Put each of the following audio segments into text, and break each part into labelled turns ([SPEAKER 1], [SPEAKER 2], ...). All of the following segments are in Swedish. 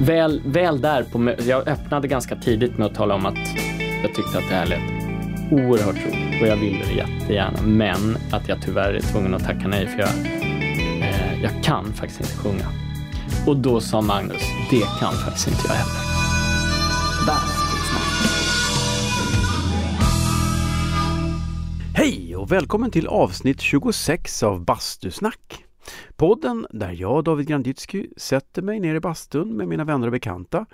[SPEAKER 1] väl, väl där på Jag öppnade ganska tidigt med att tala om att jag tyckte att det här lät oerhört roligt och jag ville det jättegärna. Men att jag tyvärr är tvungen att tacka nej för jag, eh, jag kan faktiskt inte sjunga. Och då sa Magnus, det kan faktiskt inte jag heller.
[SPEAKER 2] Hej och välkommen till avsnitt 26 av Bastusnack. Podden där jag, David Granditsky, sätter mig ner i bastun med mina vänner och bekanta.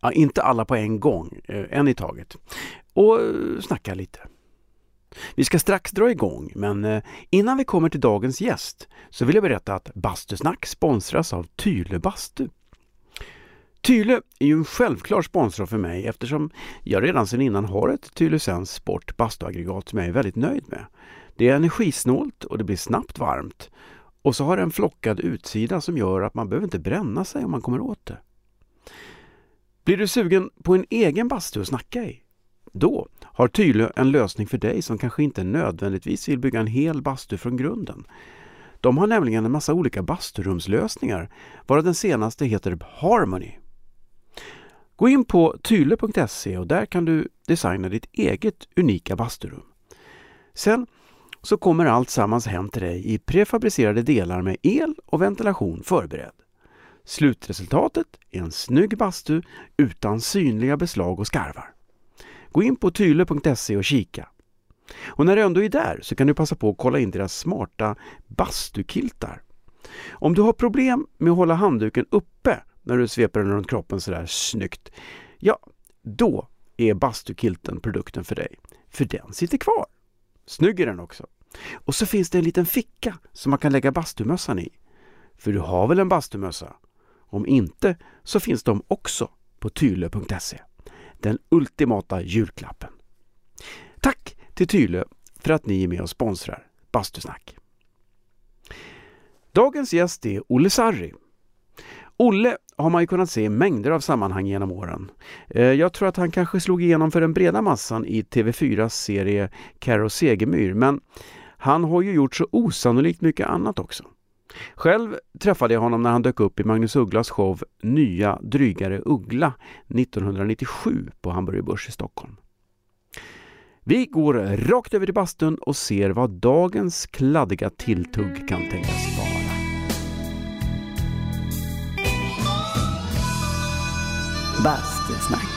[SPEAKER 2] Ja, inte alla på en gång, eh, en i taget. Och eh, snackar lite. Vi ska strax dra igång, men eh, innan vi kommer till dagens gäst så vill jag berätta att Bastusnack sponsras av Tyle Bastu. Tyle är ju en självklar sponsor för mig eftersom jag redan sedan innan har ett Tylösands Sport bastuaggregat som jag är väldigt nöjd med. Det är energisnålt och det blir snabbt varmt. Och så har det en flockad utsida som gör att man behöver inte bränna sig om man kommer åt det. Blir du sugen på en egen bastu att snacka i? Då har Tylö en lösning för dig som kanske inte nödvändigtvis vill bygga en hel bastu från grunden. De har nämligen en massa olika basturumslösningar, varav den senaste heter Harmony. Gå in på tyle.se och där kan du designa ditt eget unika basturum. Sen så kommer allt sammans hem till dig i prefabricerade delar med el och ventilation förberedd. Slutresultatet är en snygg bastu utan synliga beslag och skarvar. Gå in på tyle.se och kika. Och när du ändå är där så kan du passa på att kolla in deras smarta bastukiltar. Om du har problem med att hålla handduken uppe när du sveper den runt kroppen sådär snyggt, ja, då är bastukilten produkten för dig. För den sitter kvar. Snygg är den också. Och så finns det en liten ficka som man kan lägga bastumössan i. För du har väl en bastumössa? Om inte så finns de också på tylö.se. Den ultimata julklappen. Tack till Tylö för att ni är med och sponsrar Bastusnack. Dagens gäst är Olle Sarri. Olle har man ju kunnat se i mängder av sammanhang genom åren. Eh, jag tror att han kanske slog igenom för den breda massan i TV4s serie Karo Segemyhr, men han har ju gjort så osannolikt mycket annat också. Själv träffade jag honom när han dök upp i Magnus Ugglas show Nya drygare Uggla 1997 på Hamburger Börs i Stockholm. Vi går rakt över till bastun och ser vad dagens kladdiga tilltugg kan tänkas vara. Bastusnack.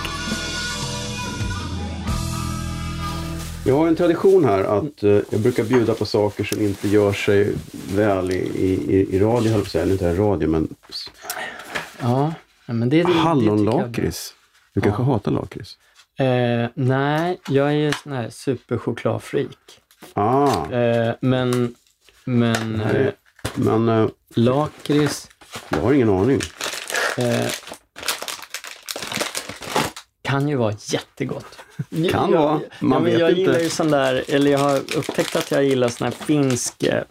[SPEAKER 2] Jag har en tradition här att eh, jag brukar bjuda på saker som inte gör sig väl i, i, i radio, höll jag på att säga. Eller inte radio, men
[SPEAKER 1] Ja, men det, det, det
[SPEAKER 2] hallonlakrits. Du kanske hatar lakrits?
[SPEAKER 1] Eh, nej, jag är ju sån här superchokladfreak.
[SPEAKER 2] Ah,
[SPEAKER 1] Eh, men men
[SPEAKER 2] Nej.
[SPEAKER 1] eh,
[SPEAKER 2] men eh,
[SPEAKER 1] lakrits
[SPEAKER 2] jag har ingen aning.
[SPEAKER 1] Eh, kan ju vara jättegott.
[SPEAKER 2] Kan
[SPEAKER 1] jag,
[SPEAKER 2] vara. Man
[SPEAKER 1] ja, men
[SPEAKER 2] vet
[SPEAKER 1] jag
[SPEAKER 2] inte.
[SPEAKER 1] gillar ju sån där, eller jag har upptäckt att jag gillar sån här finsk eh,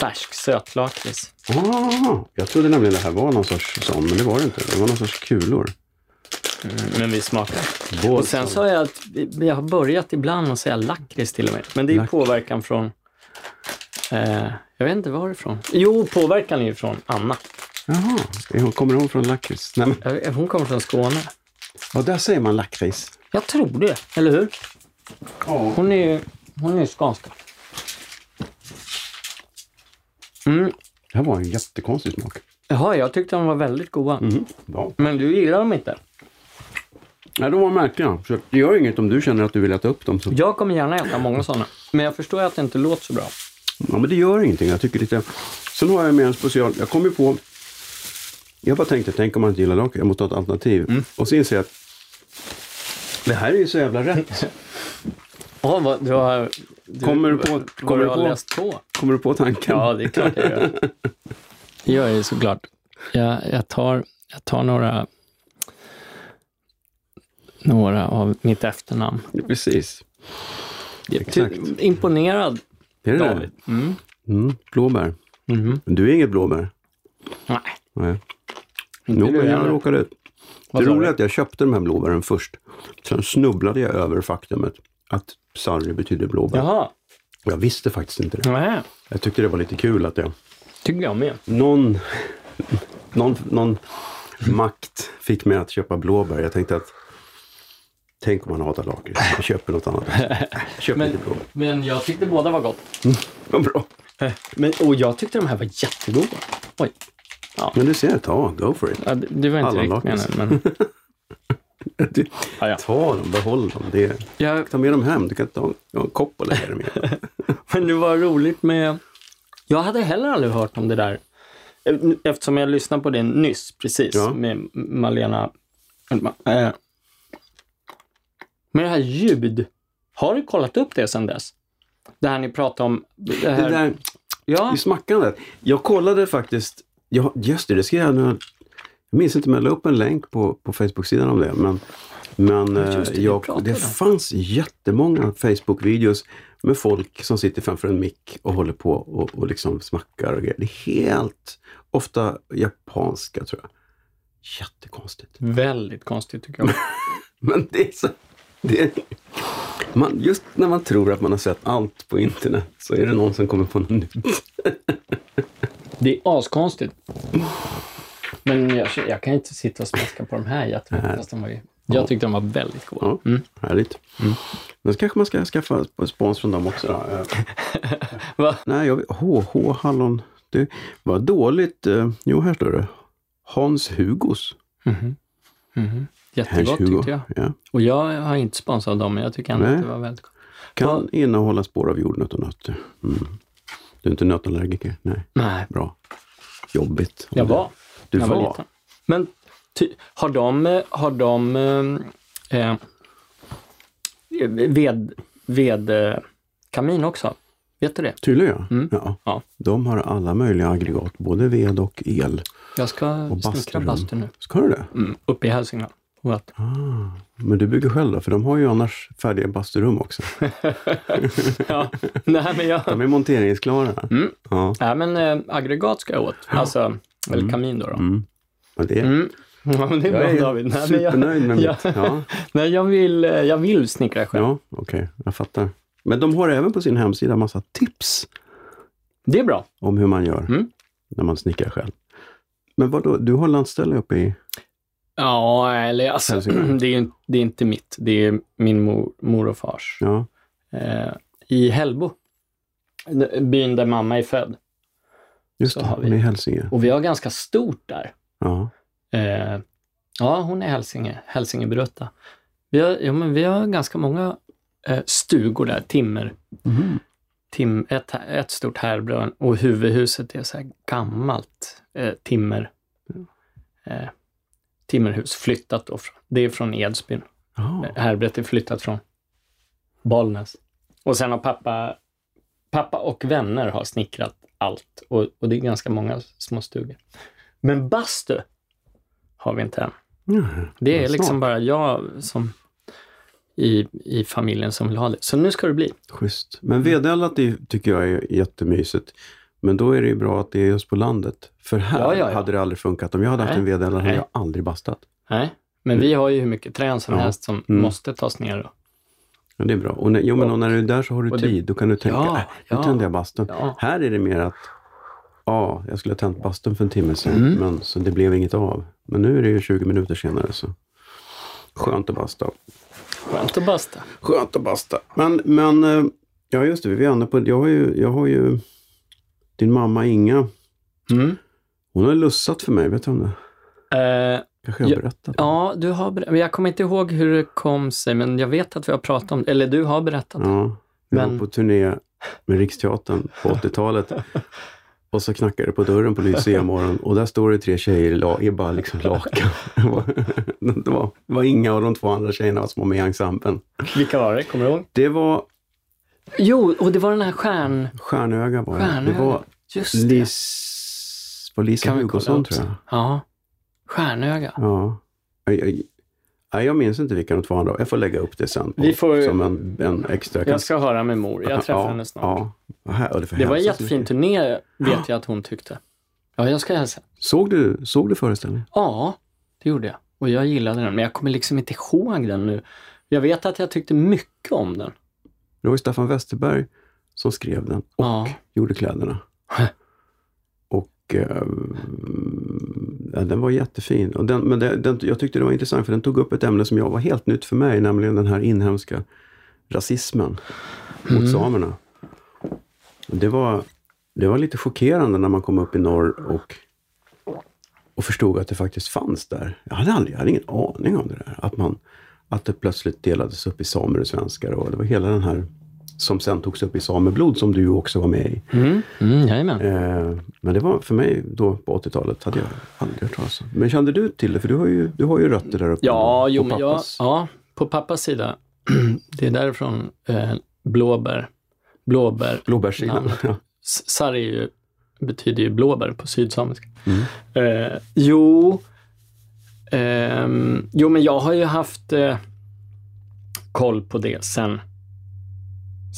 [SPEAKER 1] färsk sötlakrits.
[SPEAKER 2] Ah, jag trodde nämligen det här var någon sorts sån, men det var det inte. Det var någon sorts kulor.
[SPEAKER 1] Mm, men vi smakar.
[SPEAKER 2] Båda
[SPEAKER 1] Och sen så har jag, jag har börjat ibland att säga lakrits till och med. Men det är ju
[SPEAKER 2] Lack-
[SPEAKER 1] påverkan från, eh, jag vet inte varifrån. Jo, påverkan är ju från Anna.
[SPEAKER 2] Jaha, kommer hon från lakrits?
[SPEAKER 1] Jag- Hon kommer från Skåne.
[SPEAKER 2] Ja, där säger man lakrits.
[SPEAKER 1] Jag tror det, eller hur?
[SPEAKER 2] Ja.
[SPEAKER 1] Hon är ju hon är skånska. Mm.
[SPEAKER 2] Det här var en jättekonstig smak.
[SPEAKER 1] Jaha, jag tyckte de var väldigt goda.
[SPEAKER 2] Mm. Ja.
[SPEAKER 1] Men du gillar dem inte?
[SPEAKER 2] Nej, de var märkliga. Så det gör inget om du känner att du vill äta upp dem. Så.
[SPEAKER 1] Jag kommer gärna äta många sådana. Men jag förstår att det inte låter så bra.
[SPEAKER 2] Ja, men det gör ingenting. Jag tycker lite... Sen har jag med en special... Jag kom ju på... Jag bara tänkte, tänk om man inte gillar lakrits. Jag måste ha ett alternativ. Och så inser jag att det här är ju så jävla rätt.
[SPEAKER 1] Åh, vad, du har... Du,
[SPEAKER 2] Kommer du på-
[SPEAKER 1] vad
[SPEAKER 2] kommer
[SPEAKER 1] du
[SPEAKER 2] du
[SPEAKER 1] har
[SPEAKER 2] på?
[SPEAKER 1] läst på.
[SPEAKER 2] Kommer du på tanken?
[SPEAKER 1] Ja, det är klart jag gör. Det gör jag ju såklart. Jag, jag, tar, jag tar några, några av mitt efternamn.
[SPEAKER 2] Precis. Exakt.
[SPEAKER 1] Ty, imponerad,
[SPEAKER 2] Är det
[SPEAKER 1] David.
[SPEAKER 2] det?
[SPEAKER 1] Mm.
[SPEAKER 2] Mm, blåbär. Men du är inget blåbär?
[SPEAKER 1] Nej,
[SPEAKER 2] Nej. Jo, men jag
[SPEAKER 1] heller.
[SPEAKER 2] råkade ut. Det roliga är att jag köpte de här blåbären först. Sen snubblade jag över faktumet att sarri betyder blåbär.
[SPEAKER 1] Jaha,
[SPEAKER 2] Jag visste faktiskt inte det.
[SPEAKER 1] nej,
[SPEAKER 2] Jag tyckte det var lite kul att det
[SPEAKER 1] tycker jag med.
[SPEAKER 2] någon, någon, någon makt fick mig att köpa blåbär. Jag tänkte att Tänk om man hatar lakrits. Jag köper något annat. Köper
[SPEAKER 1] Men-. Men jag tyckte båda var gott.
[SPEAKER 2] Vad bra.
[SPEAKER 1] Men, och jag tyckte de här var jättegoda. Oj.
[SPEAKER 2] Men du ser, ta, go for it.
[SPEAKER 1] Ja, det, det var inte
[SPEAKER 2] Alla
[SPEAKER 1] riktigt meningen. Men
[SPEAKER 2] Du,
[SPEAKER 1] Ja, ja.
[SPEAKER 2] Ta dem, behåll dem. Det
[SPEAKER 1] jag,
[SPEAKER 2] ta med dem hem. Du kan ta en, en kopp och lägga dem i.
[SPEAKER 1] Men det var roligt med... Jag hade heller aldrig hört om det där. Eftersom jag lyssnade på det nyss, precis,
[SPEAKER 2] Ja.
[SPEAKER 1] med Malena. Eh, Med det här ljud. Har du kollat upp det sedan dess? Det här ni pratade om. Det här,
[SPEAKER 2] Det där
[SPEAKER 1] ja,
[SPEAKER 2] i smackandet. Jag kollade faktiskt, ja, just det, det ska jag nu. Jag minns inte om jag la upp en länk på, på Facebook-sidan om det. Men, men eh,
[SPEAKER 1] det,
[SPEAKER 2] jag, det fanns jättemånga Facebook-videos med folk som sitter framför en mick och håller på och, och liksom smackar och grejer. Det är helt, ofta japanska tror jag. Jättekonstigt.
[SPEAKER 1] väldigt konstigt tycker jag.
[SPEAKER 2] Men det är så... Det är, man, just när man tror att man har sett allt på internet så är det någon som kommer på något nytt.
[SPEAKER 1] Det är askonstigt. Men jag, jag kan inte sitta och smaska på de här jättemycket. fast de var ju- Jag tyckte de var väldigt goda.
[SPEAKER 2] Ja,
[SPEAKER 1] Mm.
[SPEAKER 2] Härligt. Men så kanske man ska skaffa spons från dem också. Eh,
[SPEAKER 1] Va?
[SPEAKER 2] Nej, jag HH Hallon. Det var dåligt. eh, Jo, här står det. Hans Hugos.
[SPEAKER 1] Mhm. Mhm.
[SPEAKER 2] Hans
[SPEAKER 1] Jättegott
[SPEAKER 2] Hugo.
[SPEAKER 1] tyckte jag.
[SPEAKER 2] Ja.
[SPEAKER 1] Och jag har inte sponsrat dem, men jag tycker ändå
[SPEAKER 2] Nej.
[SPEAKER 1] att det var väldigt gott.
[SPEAKER 2] Kan innehålla spår av jordnöt och nötter. Mm. Du är inte nötallergiker? Nej,
[SPEAKER 1] Nej,
[SPEAKER 2] bra. Jobbigt.
[SPEAKER 1] jag var.
[SPEAKER 2] Du
[SPEAKER 1] jag
[SPEAKER 2] var?
[SPEAKER 1] liten. Men ty, har de, har de eh, eh, ved, ved eh, kamin också? Vet du det?
[SPEAKER 2] Tydligen ja.
[SPEAKER 1] Mm.
[SPEAKER 2] ja.
[SPEAKER 1] Ja.
[SPEAKER 2] De har alla möjliga aggregat, både ved och el.
[SPEAKER 1] Jag ska
[SPEAKER 2] Och
[SPEAKER 1] snickra bastu nu.
[SPEAKER 2] Ska du det?
[SPEAKER 1] Mm, uppe i Hälsingland. Och att-
[SPEAKER 2] Ah, men du bygger själv då? För de har ju annars färdiga basturum också.
[SPEAKER 1] ja, nej, men jag,
[SPEAKER 2] De är monteringsklara.
[SPEAKER 1] Mm.
[SPEAKER 2] Ja.
[SPEAKER 1] nej, men eh, aggregat ska jag åt. Alltså, eller kamin då. då.
[SPEAKER 2] Mm. Men det,
[SPEAKER 1] Mm. Ja, men det är
[SPEAKER 2] Jag
[SPEAKER 1] bra
[SPEAKER 2] är
[SPEAKER 1] David. Nej, jag,
[SPEAKER 2] supernöjd med
[SPEAKER 1] ja,
[SPEAKER 2] mitt. Ja,
[SPEAKER 1] nej, jag, vill, eh, jag vill snickra själv.
[SPEAKER 2] ja okej. Jag fattar. Men de har även på sin hemsida massa tips
[SPEAKER 1] Det är bra.
[SPEAKER 2] om hur man gör
[SPEAKER 1] Mm.
[SPEAKER 2] när man snickrar själv. Men vad då? Du har landställe uppe i...
[SPEAKER 1] Ja, eller alltså, det är, ju- det är inte mitt. Det är min mor, mor och fars.
[SPEAKER 2] Ja.
[SPEAKER 1] Eh, I Hällbo, byn där mamma är född.
[SPEAKER 2] Just
[SPEAKER 1] Så
[SPEAKER 2] det,
[SPEAKER 1] har vi.
[SPEAKER 2] hon är i Hälsinge.
[SPEAKER 1] Och vi har ganska stort där.
[SPEAKER 2] Ja.
[SPEAKER 1] Eh, ja, hon är Hälsinge, Hälsingebrutta. Vi har, ja, men vi har ganska många eh, stugor där, timmer.
[SPEAKER 2] Mhm.
[SPEAKER 1] Tim, ett, ett stort härbrön och huvudhuset är så här gammalt eh, timmer. Eh, timmerhus, flyttat då. Det är från Edsbyn.
[SPEAKER 2] Ja.
[SPEAKER 1] Härbret är flyttat från Bollnäs. Och sen har pappa, pappa och vänner har snickrat allt och, och det är ganska många små stugor. Men bastu har vi inte än.
[SPEAKER 2] Ja,
[SPEAKER 1] Det är liksom bara jag som i, i familjen som vill ha det. Så nu ska det bli.
[SPEAKER 2] Schysst. Men vedeldat tycker jag är jättemysigt. Men då är det ju bra att det är just på landet. För här
[SPEAKER 1] Ja, ja, ja.
[SPEAKER 2] hade det aldrig funkat. Om jag hade haft
[SPEAKER 1] Nej.
[SPEAKER 2] en vedeldad hade jag aldrig bastat.
[SPEAKER 1] Nej, men vi har ju hur mycket trän som helst som
[SPEAKER 2] Mm.
[SPEAKER 1] måste tas ner. Då.
[SPEAKER 2] Ja, det är bra. Och när, jo, men
[SPEAKER 1] Och-
[SPEAKER 2] när du är där så har du
[SPEAKER 1] och det-
[SPEAKER 2] tid. Då kan du tänka,
[SPEAKER 1] Ja,
[SPEAKER 2] äh, nu tänder jag bastun. Här är det mer att, ja, jag skulle ha tänt bastun för en timme sedan,
[SPEAKER 1] Mm.
[SPEAKER 2] men så det blev inget av. Men nu är det ju 20 minuter senare, så skönt att basta.
[SPEAKER 1] Skönt att basta.
[SPEAKER 2] Skönt att basta. Men, men eh, ja just det, vi är på, jag har ju, jag har ju din mamma Inga,
[SPEAKER 1] Mm.
[SPEAKER 2] hon har lussat för mig, vet du om det?
[SPEAKER 1] Eh,
[SPEAKER 2] Kanske jag har berättat?
[SPEAKER 1] ja, du har ber- Jag kommer inte ihåg hur det kom sig, men jag vet att vi har pratat om det. Eller du har berättat.
[SPEAKER 2] Ja, vi
[SPEAKER 1] Men-
[SPEAKER 2] var på turné med Riksteatern på 80-talet. Och så knackade det på dörren på Lycea-morgon och där står det tre tjejer i, bara liksom lakan. Det var, det, var, det var inga av de två andra tjejerna som var med i ensemblen.
[SPEAKER 1] Vilka var det? Kommer du ihåg?
[SPEAKER 2] Det var
[SPEAKER 1] Jo, och det var den här stjärn...
[SPEAKER 2] Stjärnöga var.
[SPEAKER 1] Stjärnöga.
[SPEAKER 2] Det var
[SPEAKER 1] Just det.
[SPEAKER 2] Var Lisa Hugosson tror jag.
[SPEAKER 1] Ja. Stjärnöga.
[SPEAKER 2] Ja. Jag, jag, nej, jag minns inte vilka de två andra. Jag får lägga upp det sen. På,
[SPEAKER 1] Vi får-
[SPEAKER 2] Som en, en extra.
[SPEAKER 1] Jag ska höra med mor. Jag träffar
[SPEAKER 2] ja,
[SPEAKER 1] henne snart.
[SPEAKER 2] Ja. Här- det
[SPEAKER 1] Det var en jättefin turné, vet jag att hon tyckte. Ja, jag ska hälsa.
[SPEAKER 2] Såg du, såg du föreställningen?
[SPEAKER 1] Ja, det gjorde jag. Och jag gillade den, men jag kommer liksom inte ihåg den nu. Jag vet att jag tyckte mycket om den.
[SPEAKER 2] Det var ju Staffan Westerberg som skrev den och
[SPEAKER 1] Ja.
[SPEAKER 2] gjorde kläderna. och eh, Ja, den var jättefin. Och den, men det, den, jag tyckte det var intressant för den tog upp ett ämne som jag var helt nytt för mig, nämligen den här inhemska rasismen mot
[SPEAKER 1] Mm.
[SPEAKER 2] samerna. Det var, det var lite chockerande när man kom upp i norr och, och förstod att det faktiskt fanns där. Jag hade, aldrig, jag hade ingen aning om det där. Att, man, att det plötsligt delades upp i samer och svenskar. Och det var hela den här som sen togs upp i Sameblod som du också var med i.
[SPEAKER 1] Mm, mm.
[SPEAKER 2] Eh, men det var för mig då på 80-talet, hade jag aldrig hört talas om. Men kände du till det? För du har ju, du har ju rötter där uppe.
[SPEAKER 1] Ja,
[SPEAKER 2] på
[SPEAKER 1] jo, men jag, ja, på pappas sida. det är därifrån eh, blåbär, blåbär,
[SPEAKER 2] Blåbärssidan. Ja.
[SPEAKER 1] Sarri betyder ju blåbär på sydsamiska.
[SPEAKER 2] Mm.
[SPEAKER 1] Eh, jo, ehm, jo, men jag har ju haft eh, koll på det sen,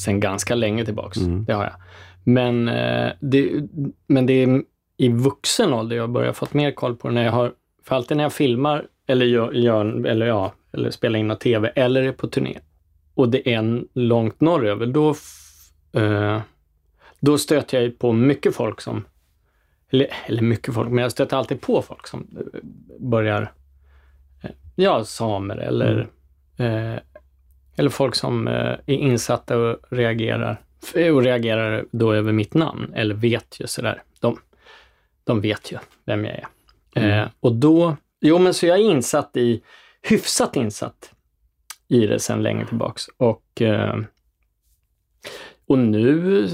[SPEAKER 1] sen ganska länge tillbaks.
[SPEAKER 2] Mm.
[SPEAKER 1] Det har jag. Men, eh, det, men det är i vuxen ålder jag börjar fått mer koll på det. När jag har, för alltid när jag filmar eller, gör, gör, eller, ja, eller spelar in något tv eller är på turné och det är en långt norröver, då, eh, då stöter jag på mycket folk som eller, eller mycket folk, men jag stöter alltid på folk som börjar, ja, samer eller, eh, eller folk som eh, är insatta och reagerar, och reagerar då över mitt namn, eller vet ju sådär. De, de vet ju vem jag är.
[SPEAKER 2] Mm.
[SPEAKER 1] Eh, och då, jo men så jag är insatt i, hyfsat insatt i det sedan länge tillbaks. Och, eh, och nu,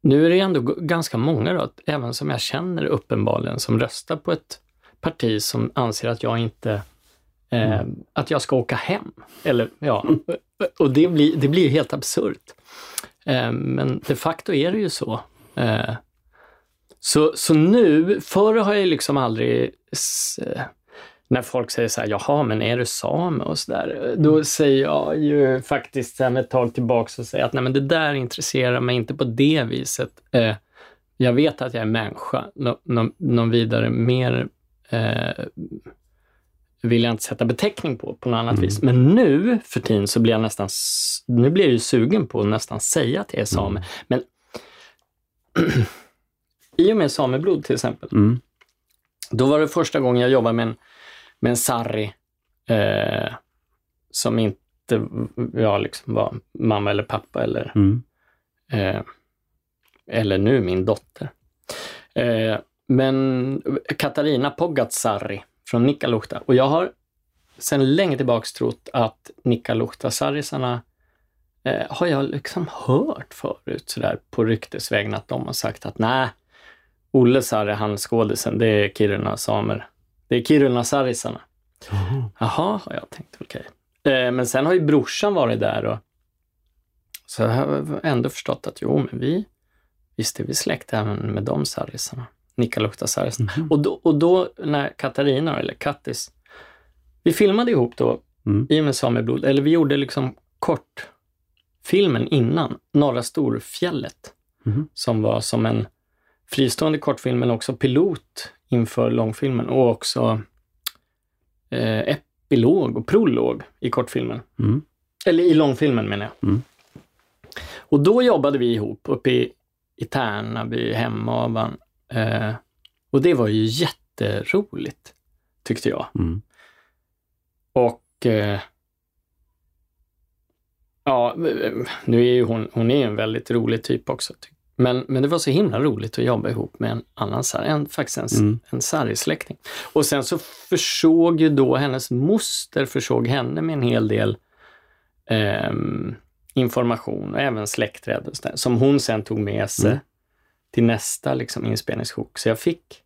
[SPEAKER 1] nu är det ändå ganska många då, även som jag känner uppenbarligen, som röstar på ett parti som anser att jag inte eh, att jag ska åka hem. Eller ja, och det blir, det blir helt absurt. Eh, men de facto är det ju så. Eh, så, så nu, förr har jag liksom aldrig, när folk säger så här, jaha, men är du same och så där, då säger jag ju faktiskt sen ett tag tillbaks och säger att nej, men det där intresserar mig inte på det viset. Eh, jag vet att jag är människa, nå, nå, någon vidare mer eh, vill jag inte sätta beteckning på, på något annat vis. Men nu för tiden så blir jag nästan, nu blir jag ju sugen på att nästan säga att jag är same. Men i och med sameblod till exempel,
[SPEAKER 2] Mm.
[SPEAKER 1] då var det första gången jag jobbade med en, med en sarri eh, som inte ja, liksom var mamma eller pappa eller,
[SPEAKER 2] Mm.
[SPEAKER 1] eh, eller nu min dotter. Eh, men Katarina Pogatsari från Nikkaluokta. Och jag har sedan länge tillbaks trott att Nikkaluokta-sarrisarna eh, har jag liksom hört förut sådär på ryktesvägen att de har sagt att nej, Olle Sarri, han skådisen, det är Kiruna samer. Det är Kiruna-sarrisarna.
[SPEAKER 2] Jaha.
[SPEAKER 1] Jaha, har jag tänkt. Okej. Eh, men sen har ju brorsan varit där och så jag har ändå förstått att jo, men vi, visst är vi släkt även med de sarrisarna. Nikkaluokta-sarrisarna.
[SPEAKER 2] Mhm.
[SPEAKER 1] Och, då, och då när Katarina, eller Kattis, vi filmade ihop då
[SPEAKER 2] Mm.
[SPEAKER 1] i och med Sameblod, eller vi gjorde liksom kort filmen innan, Norra Storfjället,
[SPEAKER 2] Mhm.
[SPEAKER 1] som var som en fristående kortfilm, men också pilot inför långfilmen och också eh, epilog och prolog i kortfilmen.
[SPEAKER 2] Mm.
[SPEAKER 1] Eller i långfilmen menar jag.
[SPEAKER 2] Mm.
[SPEAKER 1] Och då jobbade vi ihop uppe i, i Tärnaby, Hemavan. Eh, och det var ju jätteroligt, tyckte jag.
[SPEAKER 2] Mm.
[SPEAKER 1] Och eh, ja, nu är ju hon, hon är en väldigt rolig typ också. Men, men det var så himla roligt att jobba ihop med en annan sarg, en, faktiskt en,
[SPEAKER 2] Mm.
[SPEAKER 1] en sargsläkting. Och sen så försåg ju då hennes moster försåg henne med en hel del ehm, information och även släktträd och så där, som hon sen tog med sig
[SPEAKER 2] Mm
[SPEAKER 1] till nästa liksom, inspelningssjok. Så jag fick,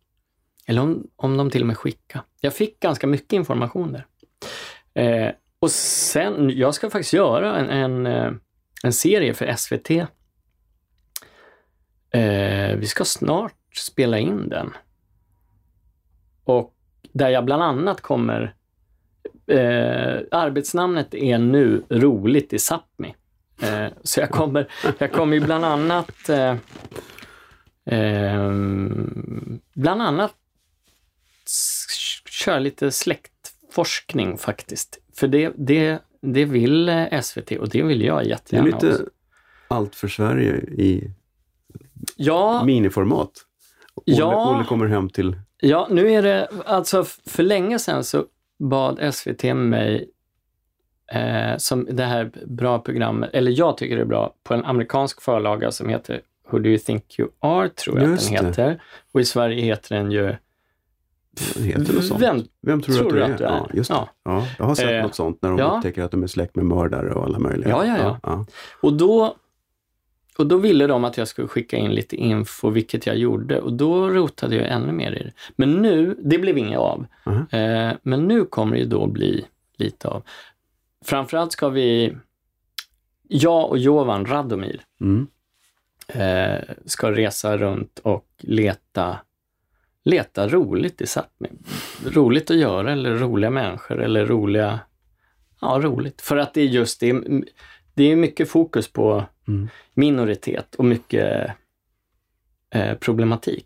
[SPEAKER 1] eller om, om de till och med skickade, jag fick ganska mycket information där. Eh, och sen, jag ska faktiskt göra en, en, eh, en serie för SVT. Eh, vi ska snart spela in den. Och där jag bland annat kommer Eh, arbetsnamnet är nu roligt i Sápmi. Eh, så jag kommer, jag kommer ju bland annat eh, ehm, bland annat köra lite släktforskning faktiskt. För det, det, det vill eh, SVT och det vill jag
[SPEAKER 2] Det är
[SPEAKER 1] jättegärna
[SPEAKER 2] lite
[SPEAKER 1] också.
[SPEAKER 2] allt för Sverige i
[SPEAKER 1] Ja,
[SPEAKER 2] miniformat. Olle,
[SPEAKER 1] Ja.
[SPEAKER 2] Olle kommer hem till
[SPEAKER 1] Ja, nu är det, alltså för länge sedan så bad SVT mig, eh, som det här bra programmet, eller jag tycker det är bra, på en amerikansk förlaga som heter Who Do You Think You Are, tror jag
[SPEAKER 2] Just
[SPEAKER 1] att den
[SPEAKER 2] det.
[SPEAKER 1] heter. Och i Sverige heter den ju
[SPEAKER 2] Heter det sånt?
[SPEAKER 1] Vem
[SPEAKER 2] Vem tror,
[SPEAKER 1] tror
[SPEAKER 2] du att du är?
[SPEAKER 1] är?
[SPEAKER 2] Ja, just det.
[SPEAKER 1] Ja.
[SPEAKER 2] Ja. jag har sett
[SPEAKER 1] Eh,
[SPEAKER 2] något sånt när de
[SPEAKER 1] ja.
[SPEAKER 2] upptäcker att de är släkt med mördare och alla möjliga.
[SPEAKER 1] Ja, ja, ja.
[SPEAKER 2] ja.
[SPEAKER 1] Och då, och då ville de att jag skulle skicka in lite info, vilket jag gjorde. Och då rotade jag ännu mer i det. Men nu, det blev inget av.
[SPEAKER 2] Mhm.
[SPEAKER 1] Eh, men nu kommer det ju då bli lite av. Framförallt ska vi, jag och Jovan Radomir,
[SPEAKER 2] Mm.
[SPEAKER 1] Eh, ska resa runt och leta, leta roligt i Sápmi. Roligt att göra eller roliga människor eller roliga, ja roligt. För att det är just det, det är mycket fokus på
[SPEAKER 2] Mm.
[SPEAKER 1] minoritet och mycket eh, problematik.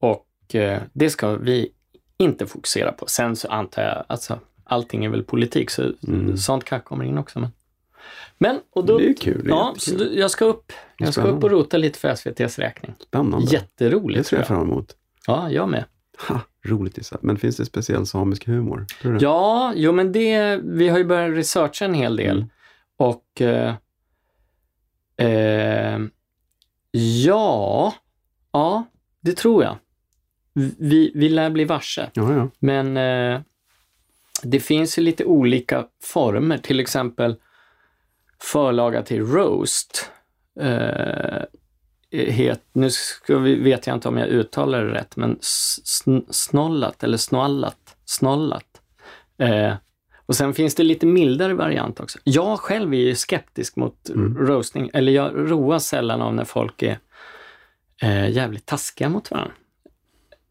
[SPEAKER 1] Och eh, det ska vi inte fokusera på. Sen så antar jag, alltså allting är väl politik, så
[SPEAKER 2] Mm.
[SPEAKER 1] sånt kanske kommer in också. Men, men och då,
[SPEAKER 2] Det är kul. Det är
[SPEAKER 1] ja, så då- jag ska upp, jag ska upp och rota lite för SVTs räkning.
[SPEAKER 2] Spännande. Det
[SPEAKER 1] Jätteroligt
[SPEAKER 2] ser
[SPEAKER 1] tror
[SPEAKER 2] jag fram emot.
[SPEAKER 1] Ja, jag med.
[SPEAKER 2] Ha, roligt Issa. Men finns det speciell samisk humor? Du det?
[SPEAKER 1] Ja, jo men det, vi har ju börjat researcha en hel del.
[SPEAKER 2] Mm.
[SPEAKER 1] Och eh, eh, ja, ja, det tror jag. Vi, vi lär bli varse.
[SPEAKER 2] Ja, ja.
[SPEAKER 1] Men eh, det finns ju lite olika former, till exempel förlaga till Roast. Eh, het, nu ska vi, vet jag inte om jag uttalar det rätt, men sn, snollat eller snallat. snollat. Eh, och sen finns det lite mildare variant också. Jag själv är ju skeptisk mot
[SPEAKER 2] Mm.
[SPEAKER 1] roasting, eller jag roas sällan av när folk är eh, jävligt taskiga mot varandra.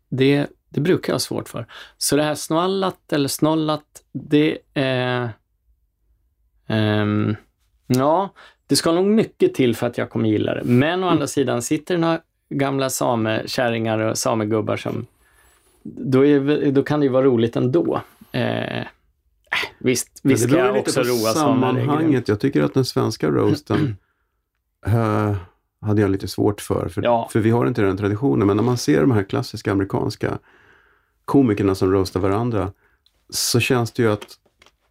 [SPEAKER 1] Det, det brukar jag ha svårt för. Så det här snallat eller snollat, det är... ehm, ja, det ska nog mycket till för att jag kommer gilla det. Men å andra sidan sitter det några gamla samekärringar och samegubbar som... Då, är, då kan det ju vara roligt ändå. Eh, äh, visst visst ska jag också grymt.
[SPEAKER 2] sammanhanget. Jag tycker att den svenska roasten eh, hade jag lite svårt för. För,
[SPEAKER 1] Ja.
[SPEAKER 2] för vi har inte den traditionen. Men när man ser de här klassiska amerikanska komikerna som roastar varandra så känns det ju att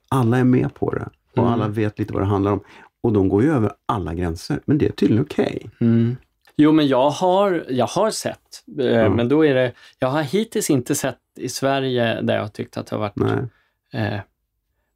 [SPEAKER 2] alla är med på det. Och
[SPEAKER 1] Mm.
[SPEAKER 2] alla vet lite vad det handlar om. Och de går ju över alla gränser. Men det är tydligen okej.
[SPEAKER 1] Mm. Jo, men jag har, jag har sett, eh,
[SPEAKER 2] Ja.
[SPEAKER 1] men då är det, jag har hittills inte sett i Sverige där jag tyckt att det har varit
[SPEAKER 2] Nej.
[SPEAKER 1] Eh,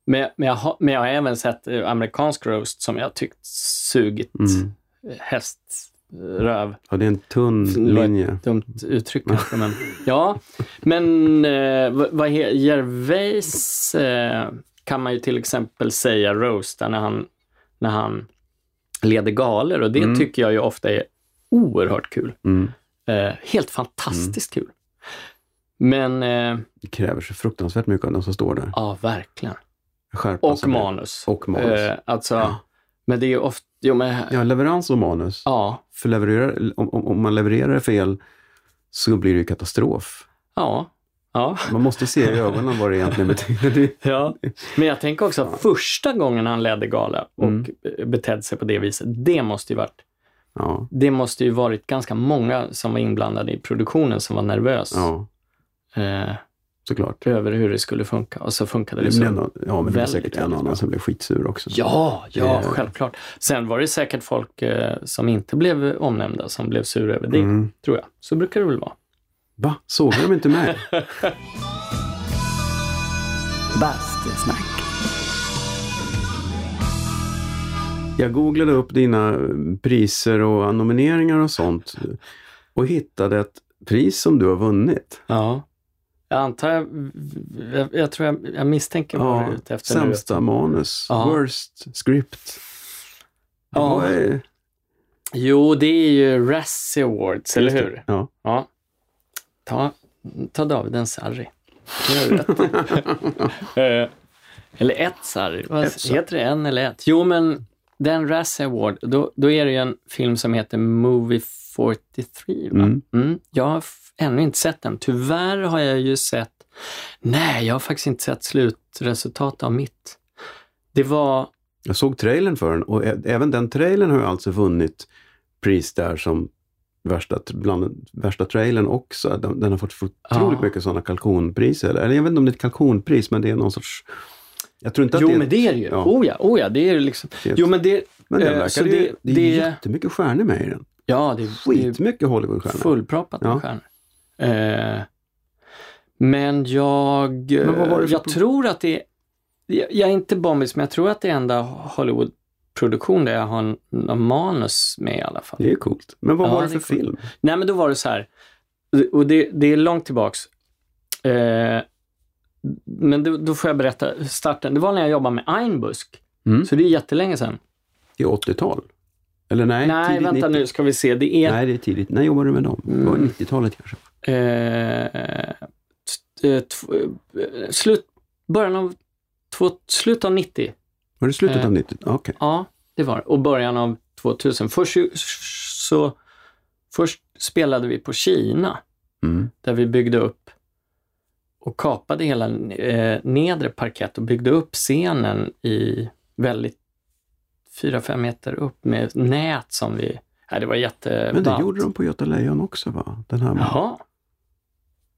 [SPEAKER 1] men, men, jag har, men jag har även sett eh, amerikansk roast som jag tyckt sugit
[SPEAKER 2] Mm.
[SPEAKER 1] häströv.
[SPEAKER 2] Ja, det är en tunn
[SPEAKER 1] ett
[SPEAKER 2] linje.
[SPEAKER 1] Dumt uttryck kanske, men ja. Men eh, vad, Gervais eh, kan man ju till exempel säga roasta när han, när han leder galor och det
[SPEAKER 2] Mm.
[SPEAKER 1] tycker jag ju ofta är oerhört kul.
[SPEAKER 2] Mm.
[SPEAKER 1] Eh, helt fantastiskt kul. Men, eh,
[SPEAKER 2] Det kräver så fruktansvärt mycket av de som står där.
[SPEAKER 1] ja verkligen.
[SPEAKER 2] Skärpa
[SPEAKER 1] Och manus.
[SPEAKER 2] Och manus.
[SPEAKER 1] Eh, alltså,
[SPEAKER 2] Ja.
[SPEAKER 1] men det är ju ofta, jo men, ja.
[SPEAKER 2] Ja, leverans och manus. För levererar, om, om man levererar fel så blir det ju katastrof.
[SPEAKER 1] ja, ja,
[SPEAKER 2] Man måste se i ögonen vad det egentligen betyder.
[SPEAKER 1] Ja. Men jag tänker också, första gången han ledde gala och
[SPEAKER 2] Mm.
[SPEAKER 1] betedde sig på det viset, det måste ju varit,
[SPEAKER 2] Ja,
[SPEAKER 1] det måste ju varit ganska många som var inblandade i produktionen som var nervös
[SPEAKER 2] ja
[SPEAKER 1] eh,
[SPEAKER 2] såklart.
[SPEAKER 1] över hur det skulle funka. Och så funkade
[SPEAKER 2] Det
[SPEAKER 1] det så.
[SPEAKER 2] någon, ja, men det var säkert en annan som blev skitsur också.
[SPEAKER 1] Ja, ja,
[SPEAKER 2] Det-
[SPEAKER 1] självklart. Sen var det säkert folk eh, som inte blev omnämnda som blev sura över det,
[SPEAKER 2] Mm.
[SPEAKER 1] tror jag. Så brukar det väl vara.
[SPEAKER 2] Va? Såg de inte mig?
[SPEAKER 1] Bastusnack.
[SPEAKER 2] Jag googlade upp dina priser och nomineringar och sånt och hittade ett pris som du har vunnit.
[SPEAKER 1] Ja. Jag antar, jag, jag, jag tror jag, jag misstänker vad du är ute efter
[SPEAKER 2] sämsta manus,
[SPEAKER 1] Ja.
[SPEAKER 2] worst script.
[SPEAKER 1] Ja.
[SPEAKER 2] Är-
[SPEAKER 1] nu. Jo, det är ju Razzie Awards, eller hur?
[SPEAKER 2] Ja.
[SPEAKER 1] Ja. Ta, ta David en Sarri. Eller ett Sarri. Vad
[SPEAKER 2] Ett Sarri.
[SPEAKER 1] heter det? En eller ett? Jo, men den Razzie Award, då, då är det ju en film som heter Movie 43. Va?
[SPEAKER 2] Mm.
[SPEAKER 1] Mm. Jag har ännu inte sett den. Tyvärr har jag ju sett... Nej, jag har faktiskt inte sett slutresultatet av mitt. Det var...
[SPEAKER 2] Jag såg trailern för den och även den trailern har ju alltså vunnit pris där som värsta, bland värsta trailern också. Den, den har fått otroligt
[SPEAKER 1] Ja.
[SPEAKER 2] mycket sådana kalkonpriser. Eller, jag vet inte om det är ett kalkonpris, men det är någon sorts... Jag tror inte att
[SPEAKER 1] Jo,
[SPEAKER 2] det är...
[SPEAKER 1] men det är det ju.
[SPEAKER 2] Ja.
[SPEAKER 1] Oh ja, oh ja, det är liksom.
[SPEAKER 2] det ett-
[SPEAKER 1] Jo, men det...
[SPEAKER 2] men den
[SPEAKER 1] eh,
[SPEAKER 2] verkar
[SPEAKER 1] så det-
[SPEAKER 2] det, är
[SPEAKER 1] det-
[SPEAKER 2] jättemycket stjärnor med i den.
[SPEAKER 1] Ja, det, det är
[SPEAKER 2] Skitmycket Hollywoodstjärnor.
[SPEAKER 1] fullproppat med
[SPEAKER 2] Ja.
[SPEAKER 1] stjärnor. Eh, men jag...
[SPEAKER 2] Men vad var det för
[SPEAKER 1] jag tror att det är... Jag, är inte bombis, men jag tror att det är enda Hollywood-produktion där jag har en, en manus med i alla fall.
[SPEAKER 2] Det är coolt. Men vad
[SPEAKER 1] Ja,
[SPEAKER 2] var det
[SPEAKER 1] det
[SPEAKER 2] för
[SPEAKER 1] är coolt.
[SPEAKER 2] film?
[SPEAKER 1] Nej, men då var det så här. Och det, det är långt tillbaks. Eh, men då, då får jag berätta starten. Det var när jag jobbade med Einbusk.
[SPEAKER 2] Mm.
[SPEAKER 1] Så det är jättelänge sedan.
[SPEAKER 2] I 80-tal? Eller nej?
[SPEAKER 1] Nej, vänta
[SPEAKER 2] 90.
[SPEAKER 1] nu ska vi se. Det är...
[SPEAKER 2] Nej, det är tidigt. När jobbade du med dem? Det var
[SPEAKER 1] Mm.
[SPEAKER 2] 90-talet kanske?
[SPEAKER 1] Eh, eh, slut, början av, två, slut av 90.
[SPEAKER 2] Var det slutet
[SPEAKER 1] Eh.
[SPEAKER 2] av 90? Okej.
[SPEAKER 1] Ja, det var. Och början av 2000. Först, så, först spelade vi på Kina,
[SPEAKER 2] Mm.
[SPEAKER 1] där vi byggde upp och kapade hela eh, nedre parkett och byggde upp scenen i väldigt 4-5 meter upp med nät som vi... Ja, det var jätteballt.
[SPEAKER 2] Men det gjorde de på Göta Lejon också va? Den här
[SPEAKER 1] Jaha.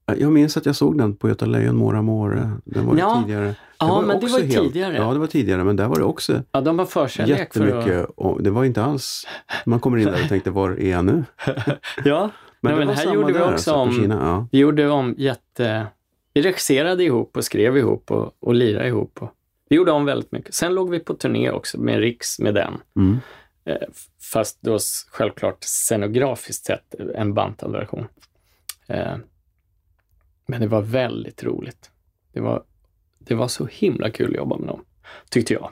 [SPEAKER 2] Jag minns att jag såg den på Göta Lejon, Mora More. Den var
[SPEAKER 1] Ja.
[SPEAKER 2] tidigare.
[SPEAKER 1] Ja, men det var ju
[SPEAKER 2] helt-
[SPEAKER 1] tidigare.
[SPEAKER 2] Ja, det var tidigare, men där var det också
[SPEAKER 1] Ja, de var förkärlek för att...
[SPEAKER 2] jättemycket. Och det var inte alls... Man kommer in där och tänkte, var är jag nu?
[SPEAKER 1] Ja,
[SPEAKER 2] Men,
[SPEAKER 1] Nej, men
[SPEAKER 2] var
[SPEAKER 1] här gjorde vi också
[SPEAKER 2] alltså,
[SPEAKER 1] om-
[SPEAKER 2] Kina. Ja.
[SPEAKER 1] vi gjorde om jätte... Vi regisserade ihop och skrev ihop och, och lirade ihop. Och, vi gjorde om väldigt mycket. Sen låg vi på turné också med Riks med den.
[SPEAKER 2] Mm.
[SPEAKER 1] Eh, fast då självklart scenografiskt sett en bantad version. Men det var väldigt roligt. Det var, det var så himla kul att jobba med dem, tyckte jag.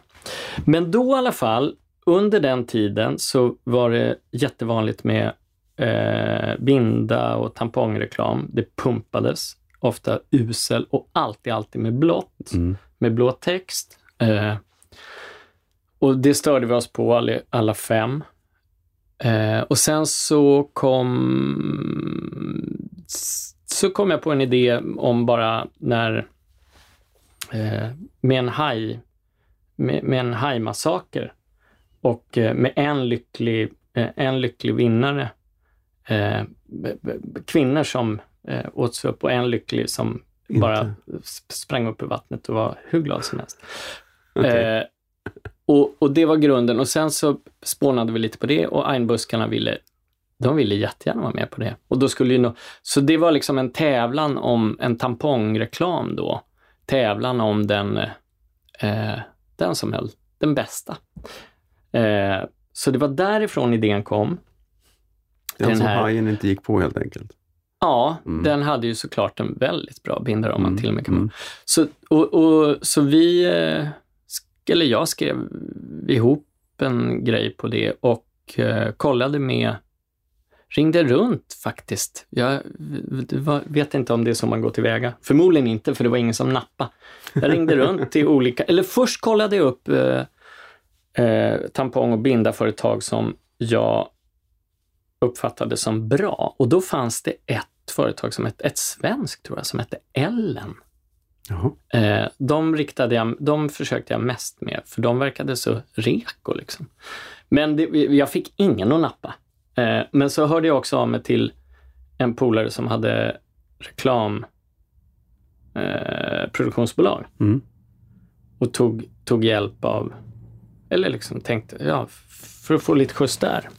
[SPEAKER 1] Men då i alla fall, under den tiden så var det jättevanligt med eh, binda och tampongreklam. Det pumpades, ofta usel och alltid, alltid med blått
[SPEAKER 2] Mm.
[SPEAKER 1] med blå text. Eh, och det störde vi oss på alla, alla fem. Eh, och sen så kom, så kom jag på en idé om bara när, eh, med en haj, med, med en hajmassaker och eh, med en lycklig, eh, en lycklig vinnare. Kvinnor som eh, åts upp och en lycklig som
[SPEAKER 2] Inte.
[SPEAKER 1] bara sp- sprang upp i vattnet och var hur glad som helst. Eh, och, och det var grunden och sen så spånade vi lite på det och Einbuskarna ville, de ville jättegärna vara med på det. Och då skulle ju nå, så det var liksom en tävlan om en tampongreklam då. Tävlan om den, eh, den som höll den bästa. Eh, så det var därifrån idén kom.
[SPEAKER 2] Den
[SPEAKER 1] den
[SPEAKER 2] som
[SPEAKER 1] här-
[SPEAKER 2] hajen inte gick på helt enkelt.
[SPEAKER 1] Ja,
[SPEAKER 2] Mm.
[SPEAKER 1] den hade ju såklart en väldigt bra bindare om man
[SPEAKER 2] Mm,
[SPEAKER 1] till och med kan
[SPEAKER 2] mm.
[SPEAKER 1] Så, och, och, så vi, eh, eller jag skrev ihop en grej på det och eh, kollade med, ringde runt faktiskt. Jag vet inte om det är så man går tillväga. Förmodligen inte, för det var ingen som nappade. Jag ringde runt till olika, eller först kollade jag upp eh, eh, tampong och bindaföretag som jag uppfattade som bra. Och då fanns det ett företag, som hette, ett svenskt tror jag, som hette Ellen. Eh, de, riktade jag, de försökte jag mest med, för de verkade så reko. Liksom. Men det, jag fick ingen att nappa. Eh, men så hörde jag också av mig till en polare som hade reklam eh,
[SPEAKER 2] Mm.
[SPEAKER 1] och tog, tog hjälp av, eller liksom tänkte, ja, för att få lite skjuts där.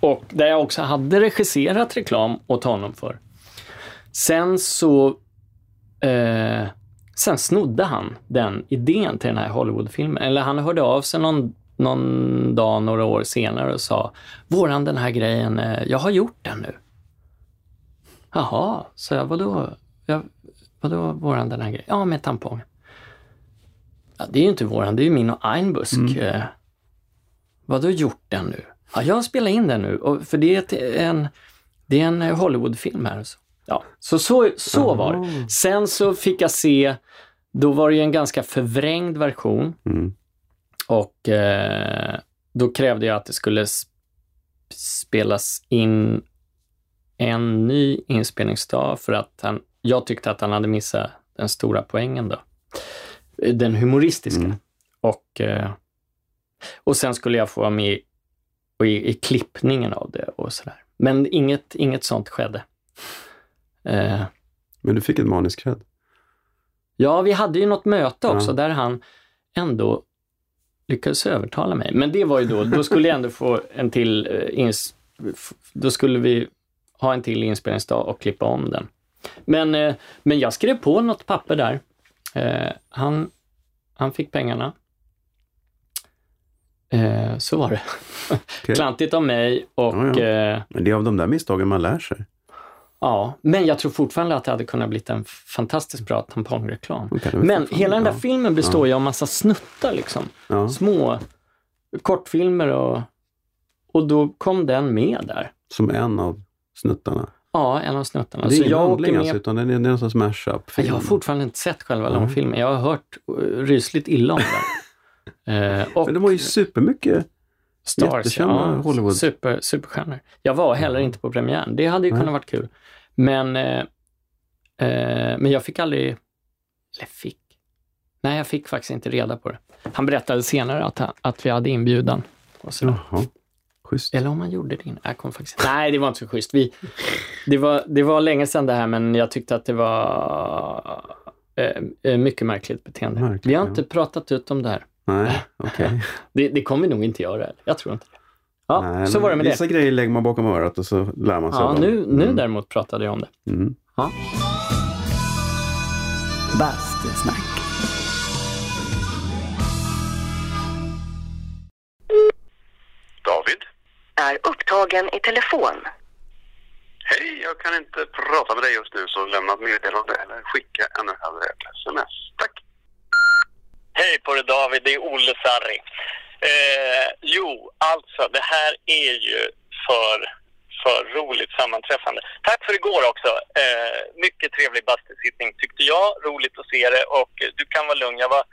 [SPEAKER 1] Och där jag också hade regisserat reklam åt honom för. Sen så eh, Sen snodde han den idén till den här Hollywoodfilmen. Eller han hörde av sig någon, någon dag, några år senare och sa Våran den här grejen, eh, jag har gjort den nu. Jaha, så jag, vadå? Jag, vadå våran den här grejen? Ja, med tampongen. Ja, det är ju inte våran, det är ju min och Einbusk. Mm. Vadå gjort den nu? Ja, jag har spelat in den nu, och, för det är, ett, en, det är en eh, Hollywoodfilm här. Så. Ja, så, så, så var det. Sen så fick jag se, då var det ju en ganska förvrängd version
[SPEAKER 2] Mm.
[SPEAKER 1] Och eh, då krävde jag att det skulle sp- spelas in en ny inspelningsdag för att han, jag tyckte att han hade missat den stora poängen då. Den humoristiska.
[SPEAKER 2] Mm.
[SPEAKER 1] Och, eh, och sen skulle jag få vara med i, i, i klippningen av det och sådär. Men inget, inget sånt skedde. Eh,
[SPEAKER 2] Men du fick ett manus cred.
[SPEAKER 1] ja, vi hade ju något möte också
[SPEAKER 2] Ja.
[SPEAKER 1] där han ändå lyckades övertala mig. Men det var ju då, då skulle jag ändå få en till, eh, ins, då skulle vi ha en till inspelningsdag och klippa om den. Men, eh, men jag skrev på något papper där. Eh, han, han fick pengarna. Så var det.
[SPEAKER 2] Okej.
[SPEAKER 1] Klantigt av mig och
[SPEAKER 2] Ja, ja. Men det är av de där misstagen man lär sig.
[SPEAKER 1] Ja, men jag tror fortfarande att det hade kunnat bli en fantastiskt bra tampongreklam.
[SPEAKER 2] Var
[SPEAKER 1] Men hela den där filmen består ju av massa snuttar liksom. Små kortfilmer och, och då kom den med där.
[SPEAKER 2] Som en av snuttarna.
[SPEAKER 1] Ja, en av snuttarna.
[SPEAKER 2] det är ingen handling
[SPEAKER 1] med.
[SPEAKER 2] alltså, utan det är, en sorts mashup.
[SPEAKER 1] Jag har fortfarande inte sett själva
[SPEAKER 2] Nej.
[SPEAKER 1] långfilmen. Jag har hört uh, rysligt illa om den. eh, och
[SPEAKER 2] Men de har ju supermycket.
[SPEAKER 1] Stars,
[SPEAKER 2] jättekända Hollywood.
[SPEAKER 1] Super, superstjärnor. Jag var heller inte på premiären. Det hade ju
[SPEAKER 2] Nej.
[SPEAKER 1] kunnat varit kul. Men, eh, eh, men jag fick aldrig... Eller fick? Nej, jag fick faktiskt inte reda på det. Han berättade senare att, han- att vi hade inbjudan. Och så.
[SPEAKER 2] Jaha, schysst.
[SPEAKER 1] Eller om han gjorde det innan. Jag faktiskt... Nej, det var inte så schysst. Vi, det, var, det var länge sedan det här, men jag tyckte att det var eh, eh, mycket märkligt beteende.
[SPEAKER 2] Märkligt,
[SPEAKER 1] vi har
[SPEAKER 2] ja.
[SPEAKER 1] inte pratat ut om det här.
[SPEAKER 2] Nej, okej.
[SPEAKER 1] Det, det kommer vi nog inte göra. eller? Jag tror inte det. Ja,
[SPEAKER 2] Nej,
[SPEAKER 1] så var det med det.
[SPEAKER 2] Vissa grejer lägger man bakom örat och så lär man sig
[SPEAKER 1] Ja, nu, nu
[SPEAKER 2] Mm.
[SPEAKER 1] däremot pratade jag om det.
[SPEAKER 2] Mm.
[SPEAKER 1] Ja.
[SPEAKER 2] Bastusnack.
[SPEAKER 3] David?
[SPEAKER 4] är upptagen i telefon.
[SPEAKER 3] Hej, jag kan inte prata med dig just nu så lämna ett meddelande eller skicka ännu ett sms. Tack.
[SPEAKER 5] Hej på dig David, det är Olle Sarri. Eh, jo, alltså det här är ju för, för roligt sammanträffande. Tack för igår också. Eh, mycket trevlig bastusittning tyckte jag. Roligt att se det och du kan vara lugn. Jag var,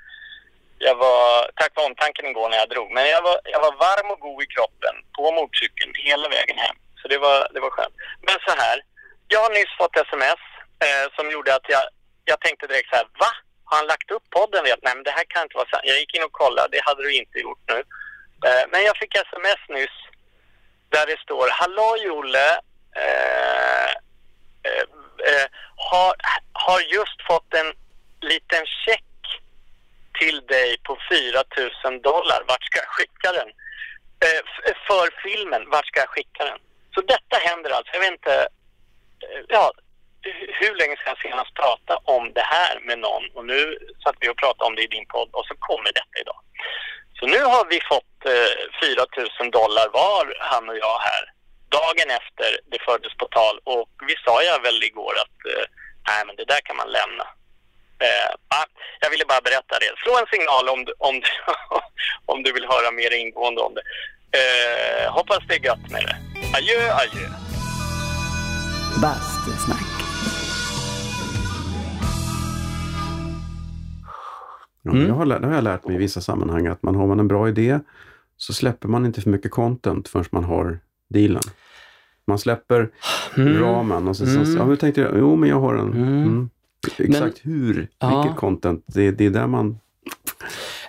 [SPEAKER 5] jag var, tack för omtanken igår när jag drog. Men jag var, jag var varm och god i kroppen på motorcykeln hela vägen hem. Så det var, det var skönt. Men så här, jag har nyss fått sms eh, som gjorde att jag, jag tänkte direkt så här, va? Har han lagt upp podden? Jag, Nej, men det här kan inte vara sant. Jag gick in och kollade, det hade du inte gjort nu. Eh, men jag fick sms nyss där det står, hallå Jolle, eh, eh, eh, har, har just fått en liten check till dig på 4 000 dollar. Vart ska jag skicka den? Eh, för filmen, vart ska jag skicka den? Så detta händer alltså. Jag vet inte, eh, ja, hur länge ska jag senast pratade om det här med någon och nu satt vi och pratade om det i din podd och så kommer detta idag. Så nu har vi fått eh, 4 000 dollar var, han och jag här, dagen efter det fördes på tal och vi sa jag väl igår att eh, nej men det där kan man lämna. Eh, ah, jag ville bara berätta det. Slå en signal om du, om du, om du vill höra mer ingående om det. Eh, hoppas det är gött med det. Adjö, adjö.
[SPEAKER 6] Bastusnack.
[SPEAKER 2] Ja,
[SPEAKER 1] Mm.
[SPEAKER 2] jag har, det har jag lärt mig i vissa sammanhang att man har man en bra idé så släpper man inte för mycket content förrän man har dealen. Man släpper
[SPEAKER 1] Mm.
[SPEAKER 2] ramen och så,
[SPEAKER 1] Mm.
[SPEAKER 2] så ja, men tänkte jag, jo men jag har en.
[SPEAKER 1] Mm.
[SPEAKER 2] Mm. Exakt hur,
[SPEAKER 1] Ja.
[SPEAKER 2] vilket content, det, det är där man...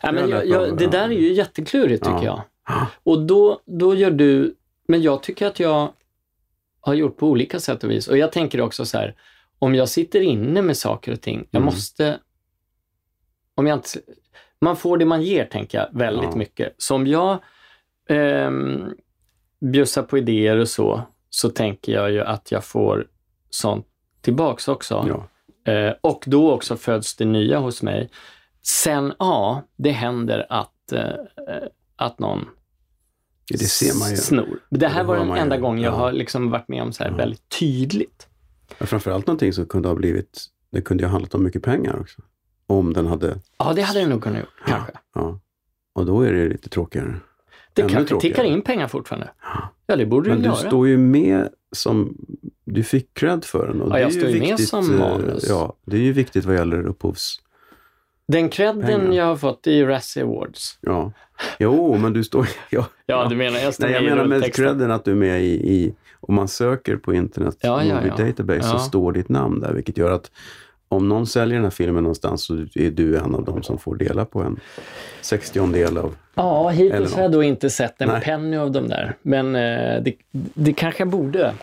[SPEAKER 1] Ja, men jag,
[SPEAKER 2] jag
[SPEAKER 1] det där är ju jätteklurigt tycker
[SPEAKER 2] Ja.
[SPEAKER 1] jag. Och då, då gör du, men jag tycker att jag har gjort på olika sätt och vis. Och jag tänker också så här, om jag sitter inne med saker och ting, jag
[SPEAKER 2] Mm.
[SPEAKER 1] måste... Om jag inte, man får det man ger, tänker jag, väldigt
[SPEAKER 2] Ja.
[SPEAKER 1] mycket. Så om jag ehm, bjussar på idéer och så, så tänker jag ju att jag får sånt tillbaks också.
[SPEAKER 2] Ja.
[SPEAKER 1] Eh, och då också föds det nya hos mig. Sen, ja, det händer att, eh, att någon
[SPEAKER 2] Det ser man ju.
[SPEAKER 1] snor. Det här
[SPEAKER 2] Det
[SPEAKER 1] var den
[SPEAKER 2] man ju.
[SPEAKER 1] enda gången jag
[SPEAKER 2] Ja.
[SPEAKER 1] har liksom varit med om så här
[SPEAKER 2] Ja.
[SPEAKER 1] väldigt tydligt.
[SPEAKER 2] Ja, Framförallt någonting som kunde ha blivit, det kunde ju ha handlat om mycket pengar också. Om den hade,
[SPEAKER 1] Ja, det hade det nog kunnat gjort, kanske.
[SPEAKER 2] ja. Och då är det lite tråkigare.
[SPEAKER 1] Det
[SPEAKER 2] Ännu
[SPEAKER 1] kanske
[SPEAKER 2] tråkigare.
[SPEAKER 1] tickar in pengar fortfarande.
[SPEAKER 2] Ja.
[SPEAKER 1] Ja, det borde
[SPEAKER 2] Men du
[SPEAKER 1] göra.
[SPEAKER 2] står ju med som, du fick cred för den. Och
[SPEAKER 1] Ja,
[SPEAKER 2] det
[SPEAKER 1] jag står ju med
[SPEAKER 2] viktigt,
[SPEAKER 1] som
[SPEAKER 2] eh,
[SPEAKER 1] manus.
[SPEAKER 2] Ja, det är ju viktigt vad gäller upphovs...
[SPEAKER 1] Den credden jag har fått är ju Razzie Awards.
[SPEAKER 2] Ja. Jo, men du står... Ja,
[SPEAKER 1] Ja, du menar jag står
[SPEAKER 2] Nej, jag
[SPEAKER 1] med
[SPEAKER 2] menar med credden att du är med i, i om man söker på internet
[SPEAKER 1] Ja, ja, ja.
[SPEAKER 2] Database så står ditt namn där, vilket gör att om någon säljer den här filmen någonstans så är du en av dem som får dela på en sextiondel av...
[SPEAKER 1] Ja, hittills har jag då inte sett en
[SPEAKER 2] Nej.
[SPEAKER 1] penny av dem där. Men eh, det, det kanske jag borde.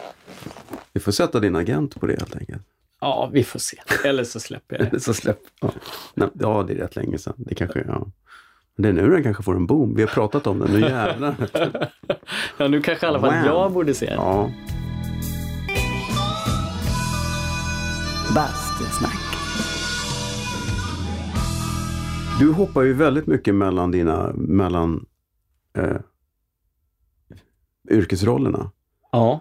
[SPEAKER 2] Vi får sätta din agent på det helt enkelt.
[SPEAKER 1] Ja, vi får se. Eller så släpper jag det.
[SPEAKER 2] så släpp. Ja. Nej, ja, det är rätt länge sedan. Det kanske, ja. Det är nu den kanske får en boom. Vi har pratat om den, nu jävlar.
[SPEAKER 1] Ja, nu kanske i alla fall
[SPEAKER 2] Wow.
[SPEAKER 1] jag borde se den.
[SPEAKER 2] Ja.
[SPEAKER 6] Bastusnack.
[SPEAKER 2] Du hoppar ju väldigt mycket mellan dina, mellan eh, yrkesrollerna.
[SPEAKER 1] Ja.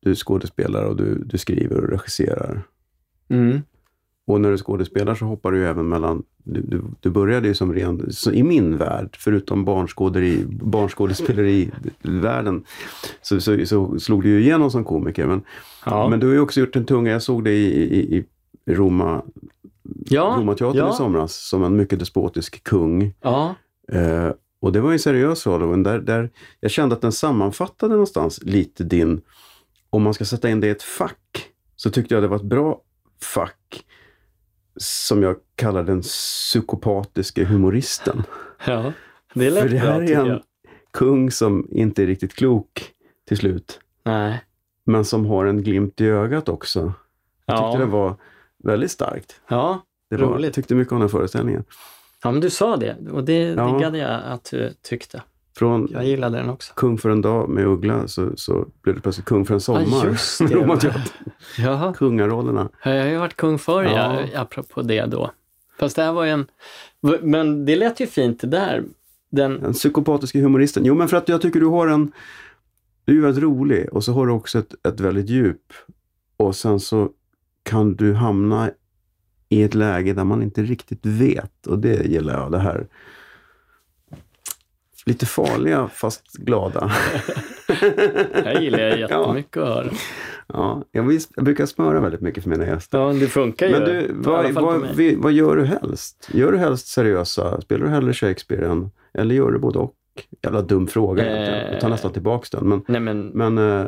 [SPEAKER 2] Du skådespelar och du, du skriver och regisserar.
[SPEAKER 1] Mm.
[SPEAKER 2] Och när du skådespelar så hoppar du ju även mellan, du, du, du började ju som ren, i min värld, förutom barnskådespeleri-världen, så, så, så slog du ju igenom som komiker. Men,
[SPEAKER 1] Ja.
[SPEAKER 2] men du har ju också gjort en tunga, jag såg dig i, i, i Roma,
[SPEAKER 1] ja.
[SPEAKER 2] Romateatern
[SPEAKER 1] ja.
[SPEAKER 2] i somras som en mycket despotisk kung.
[SPEAKER 1] Ja.
[SPEAKER 2] Eh, och det var en seriös roll. och Där, där jag kände att den sammanfattade någonstans lite din... Om man ska sätta in det i ett fack så tyckte jag det var ett bra fack som jag kallar den psykopatiska humoristen.
[SPEAKER 1] ja. Det lät
[SPEAKER 2] För det här är en
[SPEAKER 1] jag.
[SPEAKER 2] kung som inte är riktigt klok till slut.
[SPEAKER 1] Nej.
[SPEAKER 2] Men som har en glimt i ögat också. Jag tyckte
[SPEAKER 1] Ja.
[SPEAKER 2] det var väldigt starkt.
[SPEAKER 1] Ja.
[SPEAKER 2] Det var, jag
[SPEAKER 1] Roligt.
[SPEAKER 2] tyckte mycket om den föreställningen.
[SPEAKER 1] ja, men du sa det och det
[SPEAKER 2] Ja.
[SPEAKER 1] diggade jag att du tyckte.
[SPEAKER 2] Från
[SPEAKER 1] Jag gillade den också.
[SPEAKER 2] Kung för en dag med Uggla så, så blev det plötsligt Kung för en sommar.
[SPEAKER 1] Ja, just det. Jaha.
[SPEAKER 2] Kungarollerna.
[SPEAKER 1] Jag har ju varit kung förr,
[SPEAKER 2] Ja.
[SPEAKER 1] ja. apropå det då. Fast det här var ju en... Men det lät ju fint det där. Den...
[SPEAKER 2] Den psykopatiska humoristen. Jo, men för att jag tycker du har en... Du är ju väldigt rolig och så har du också ett, ett väldigt djup. Och sen så kan du hamna i ett läge där man inte riktigt vet. Och det gillar jag. Det här lite farliga fast glada.
[SPEAKER 1] Det här gillar jag jättemycket att höra.
[SPEAKER 2] Ja, jag, vis- jag brukar smöra väldigt mycket för mina gäster.
[SPEAKER 1] Ja, det funkar ju.
[SPEAKER 2] Men du, vad, vad, vi- vad gör du helst? Gör du helst seriösa? Spelar du hellre Shakespeare än, eller gör du både och? Jävla dum fråga egentligen. Jag tar
[SPEAKER 1] Eh.
[SPEAKER 2] nästan tillbaks den. Men,
[SPEAKER 1] Nej, men
[SPEAKER 2] men eh,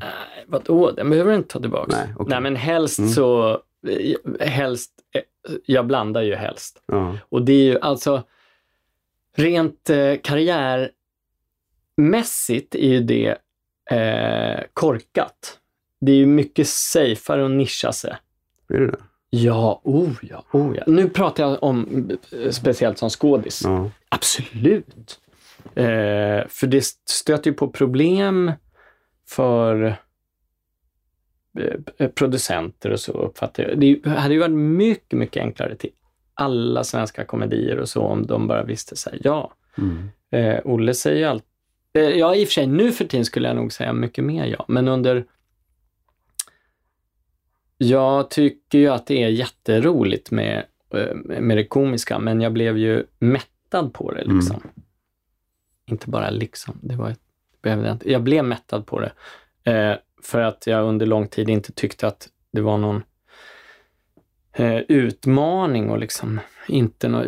[SPEAKER 1] nej, vadå? Den behöver du inte ta tillbaka.
[SPEAKER 2] Nej, okej.
[SPEAKER 1] Nej, men helst
[SPEAKER 2] Mm.
[SPEAKER 1] så... eh, Helst... Jag blandar ju helst.
[SPEAKER 2] ja.
[SPEAKER 1] Och det är ju alltså... Rent eh, karriärmässigt är ju det eh, korkat. Det är ju mycket safeare att nischa sig.
[SPEAKER 2] Är det det?
[SPEAKER 1] Ja, oh ja, oh ja. Nu pratar jag om eh, speciellt som skådis.
[SPEAKER 2] Ja.
[SPEAKER 1] Absolut. Eh, för det stöter ju på problem för eh, producenter och så uppfattar jag. Det hade ju varit mycket, mycket enklare till alla svenska komedier och så om de bara visste sig. Ja,
[SPEAKER 2] Mm.
[SPEAKER 1] eh, Olle säger ju allt. Eh, ja, i och för sig nu för tiden skulle jag nog säga mycket mer ja, men under jag tycker ju att det är jätteroligt med, eh, med det komiska, men jag blev ju mättad på det liksom. Inte bara liksom, det var ett, behövde jag inte. Jag blev mättad på det. Eh, för att jag under lång tid inte tyckte att det var någon eh, utmaning och liksom inte något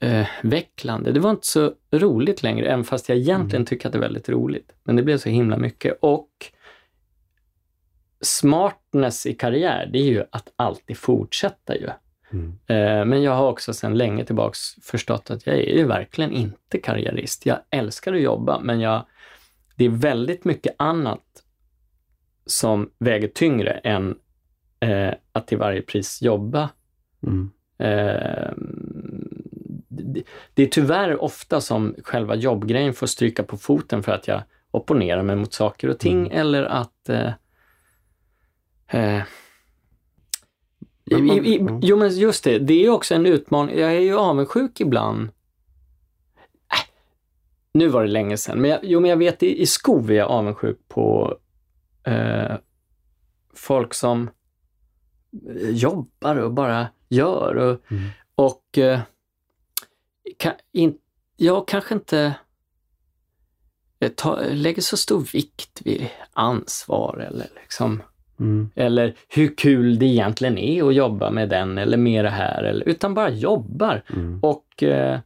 [SPEAKER 1] utvecklande. det var inte så roligt längre, även fast jag egentligen tycker att det är väldigt roligt. Men det blev så himla mycket. Och smartness i karriär, det är ju att alltid fortsätta ju.
[SPEAKER 2] Mm.
[SPEAKER 1] Eh, Men jag har också sedan länge tillbaks förstått att jag är ju verkligen inte karriärist. Jag älskar att jobba, men jag, det är väldigt mycket annat som väger tyngre än eh, att till varje pris jobba.
[SPEAKER 2] Mm.
[SPEAKER 1] Eh, det, det är tyvärr ofta som själva jobbgrejen får stryka på foten för att jag opponerar mig mot saker och ting eller att eh, eh,
[SPEAKER 2] Men man-
[SPEAKER 1] i, i,
[SPEAKER 2] ja.
[SPEAKER 1] jo men just det, det är också en utmaning. Jag är ju avundsjuk ibland. Äh, nu var det länge sedan, men jag, jo, men jag vet i, i skov är jag avundsjuk på eh, folk som jobbar och bara gör. Och,
[SPEAKER 2] Mm.
[SPEAKER 1] och eh, kan, in, jag kanske inte eh, ta, lägger så stor vikt vid ansvar eller liksom
[SPEAKER 2] Mm.
[SPEAKER 1] eller hur kul det egentligen är att jobba med den eller med det här, eller, utan bara jobbar
[SPEAKER 2] Mm.
[SPEAKER 1] och, eh,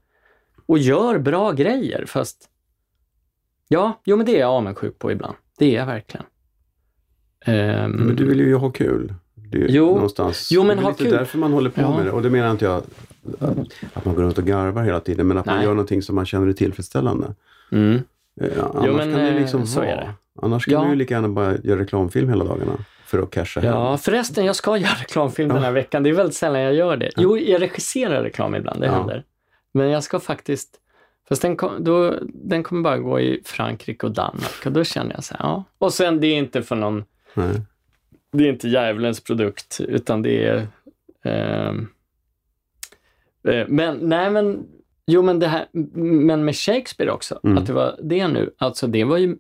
[SPEAKER 1] och gör bra grejer. Fast ja, jo men det är jag avundsjuk på ibland. Det är jag verkligen. Ehm,
[SPEAKER 2] Men du vill ju ha kul. Det är
[SPEAKER 1] Jo.
[SPEAKER 2] någonstans.
[SPEAKER 1] Jo, men
[SPEAKER 2] det är lite
[SPEAKER 1] kul.
[SPEAKER 2] därför man håller på
[SPEAKER 1] Ja.
[SPEAKER 2] med det. Och det menar inte jag att man går runt och garvar hela tiden, men att man
[SPEAKER 1] Nej.
[SPEAKER 2] gör någonting som man känner är tillfredsställande.
[SPEAKER 1] Mm.
[SPEAKER 2] Eh, annars
[SPEAKER 1] men,
[SPEAKER 2] kan det
[SPEAKER 1] eh,
[SPEAKER 2] liksom
[SPEAKER 1] så
[SPEAKER 2] vara.
[SPEAKER 1] är det.
[SPEAKER 2] Annars kan
[SPEAKER 1] Ja.
[SPEAKER 2] du ju lika gärna bara göra reklamfilm hela dagarna för att casha hem.
[SPEAKER 1] Ja, förresten, jag ska göra reklamfilm den här veckan. Det är väldigt sällan jag gör det. Jo, jag regisserar reklam ibland, det
[SPEAKER 2] Ja.
[SPEAKER 1] händer. Men jag ska faktiskt, fast den, kom, då, den kommer bara gå i Frankrike och Danmark och då känner jag så här, ja. Och sen det är inte för någon,
[SPEAKER 2] Nej.
[SPEAKER 1] Det är inte djävulens produkt, utan det är ehm, eh, men, nej men, jo men det här, men med Shakespeare också,
[SPEAKER 2] Mm.
[SPEAKER 1] att det var det nu, alltså det var ju,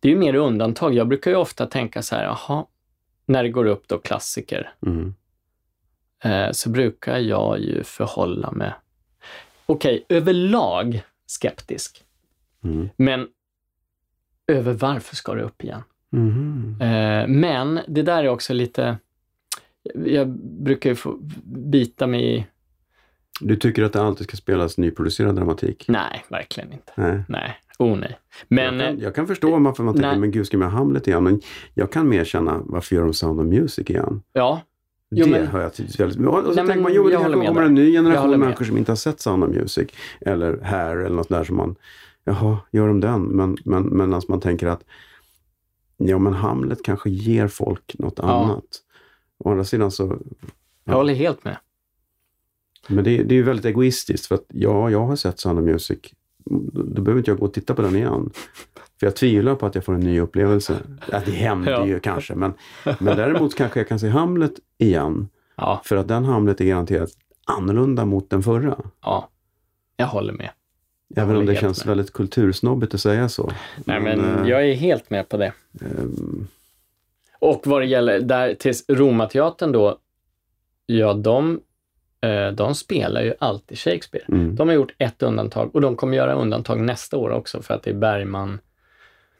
[SPEAKER 1] det är ju mer undantag. Jag brukar ju ofta tänka så här, jaha, när det går upp då klassiker,
[SPEAKER 2] Mm.
[SPEAKER 1] eh, så brukar jag ju förhålla mig, okej, överlag skeptisk,
[SPEAKER 2] Mm.
[SPEAKER 1] men över varför ska det upp igen? Eh, men det där är också lite, jag brukar ju få bita mig i,
[SPEAKER 2] Du tycker att det alltid ska spelas nyproducerad dramatik?
[SPEAKER 1] nej, verkligen inte.
[SPEAKER 2] Nej.
[SPEAKER 1] Nej, oh nej. Men,
[SPEAKER 2] jag, kan, jag kan förstå varför man tänker,
[SPEAKER 1] nej.
[SPEAKER 2] men gud ska man ha Hamlet igen? Men jag kan mer känna, varför gör de Sound of Music igen?
[SPEAKER 1] ja, Jo,
[SPEAKER 2] det
[SPEAKER 1] men-
[SPEAKER 2] hör jag till väldigt Och så
[SPEAKER 1] Nej,
[SPEAKER 2] tänker
[SPEAKER 1] men
[SPEAKER 2] man, jo, men det kanske kommer en ny generation människor som inte har sett Sound of Music. Eller Hair eller något där som man, jaha, gör de den? Men, men medan man tänker att, ja men Hamlet kanske ger folk något annat. Å andra sidan så,
[SPEAKER 1] jag håller helt med.
[SPEAKER 2] men det, det är ju väldigt egoistiskt för att ja, jag har sett Sound of Music. Då, då behöver inte jag gå och titta på den igen. För jag tvivlar på att jag får en ny upplevelse. Ja, det händer
[SPEAKER 1] Ja.
[SPEAKER 2] ju kanske, men, men däremot kanske jag kan se Hamlet igen.
[SPEAKER 1] Ja,
[SPEAKER 2] För att den Hamlet är garanterat annorlunda mot den förra.
[SPEAKER 1] ja, jag håller med.
[SPEAKER 2] Även om det känns
[SPEAKER 1] med.
[SPEAKER 2] väldigt kultursnobbigt att säga så.
[SPEAKER 1] Nej, men
[SPEAKER 2] eh,
[SPEAKER 1] jag är helt med på det.
[SPEAKER 2] ehm,
[SPEAKER 1] Och vad det gäller där till Romateatern då, ja de, eh, de spelar ju alltid Shakespeare.
[SPEAKER 2] mm,
[SPEAKER 1] De har gjort ett undantag och de kommer göra undantag nästa år också för att det är Bergman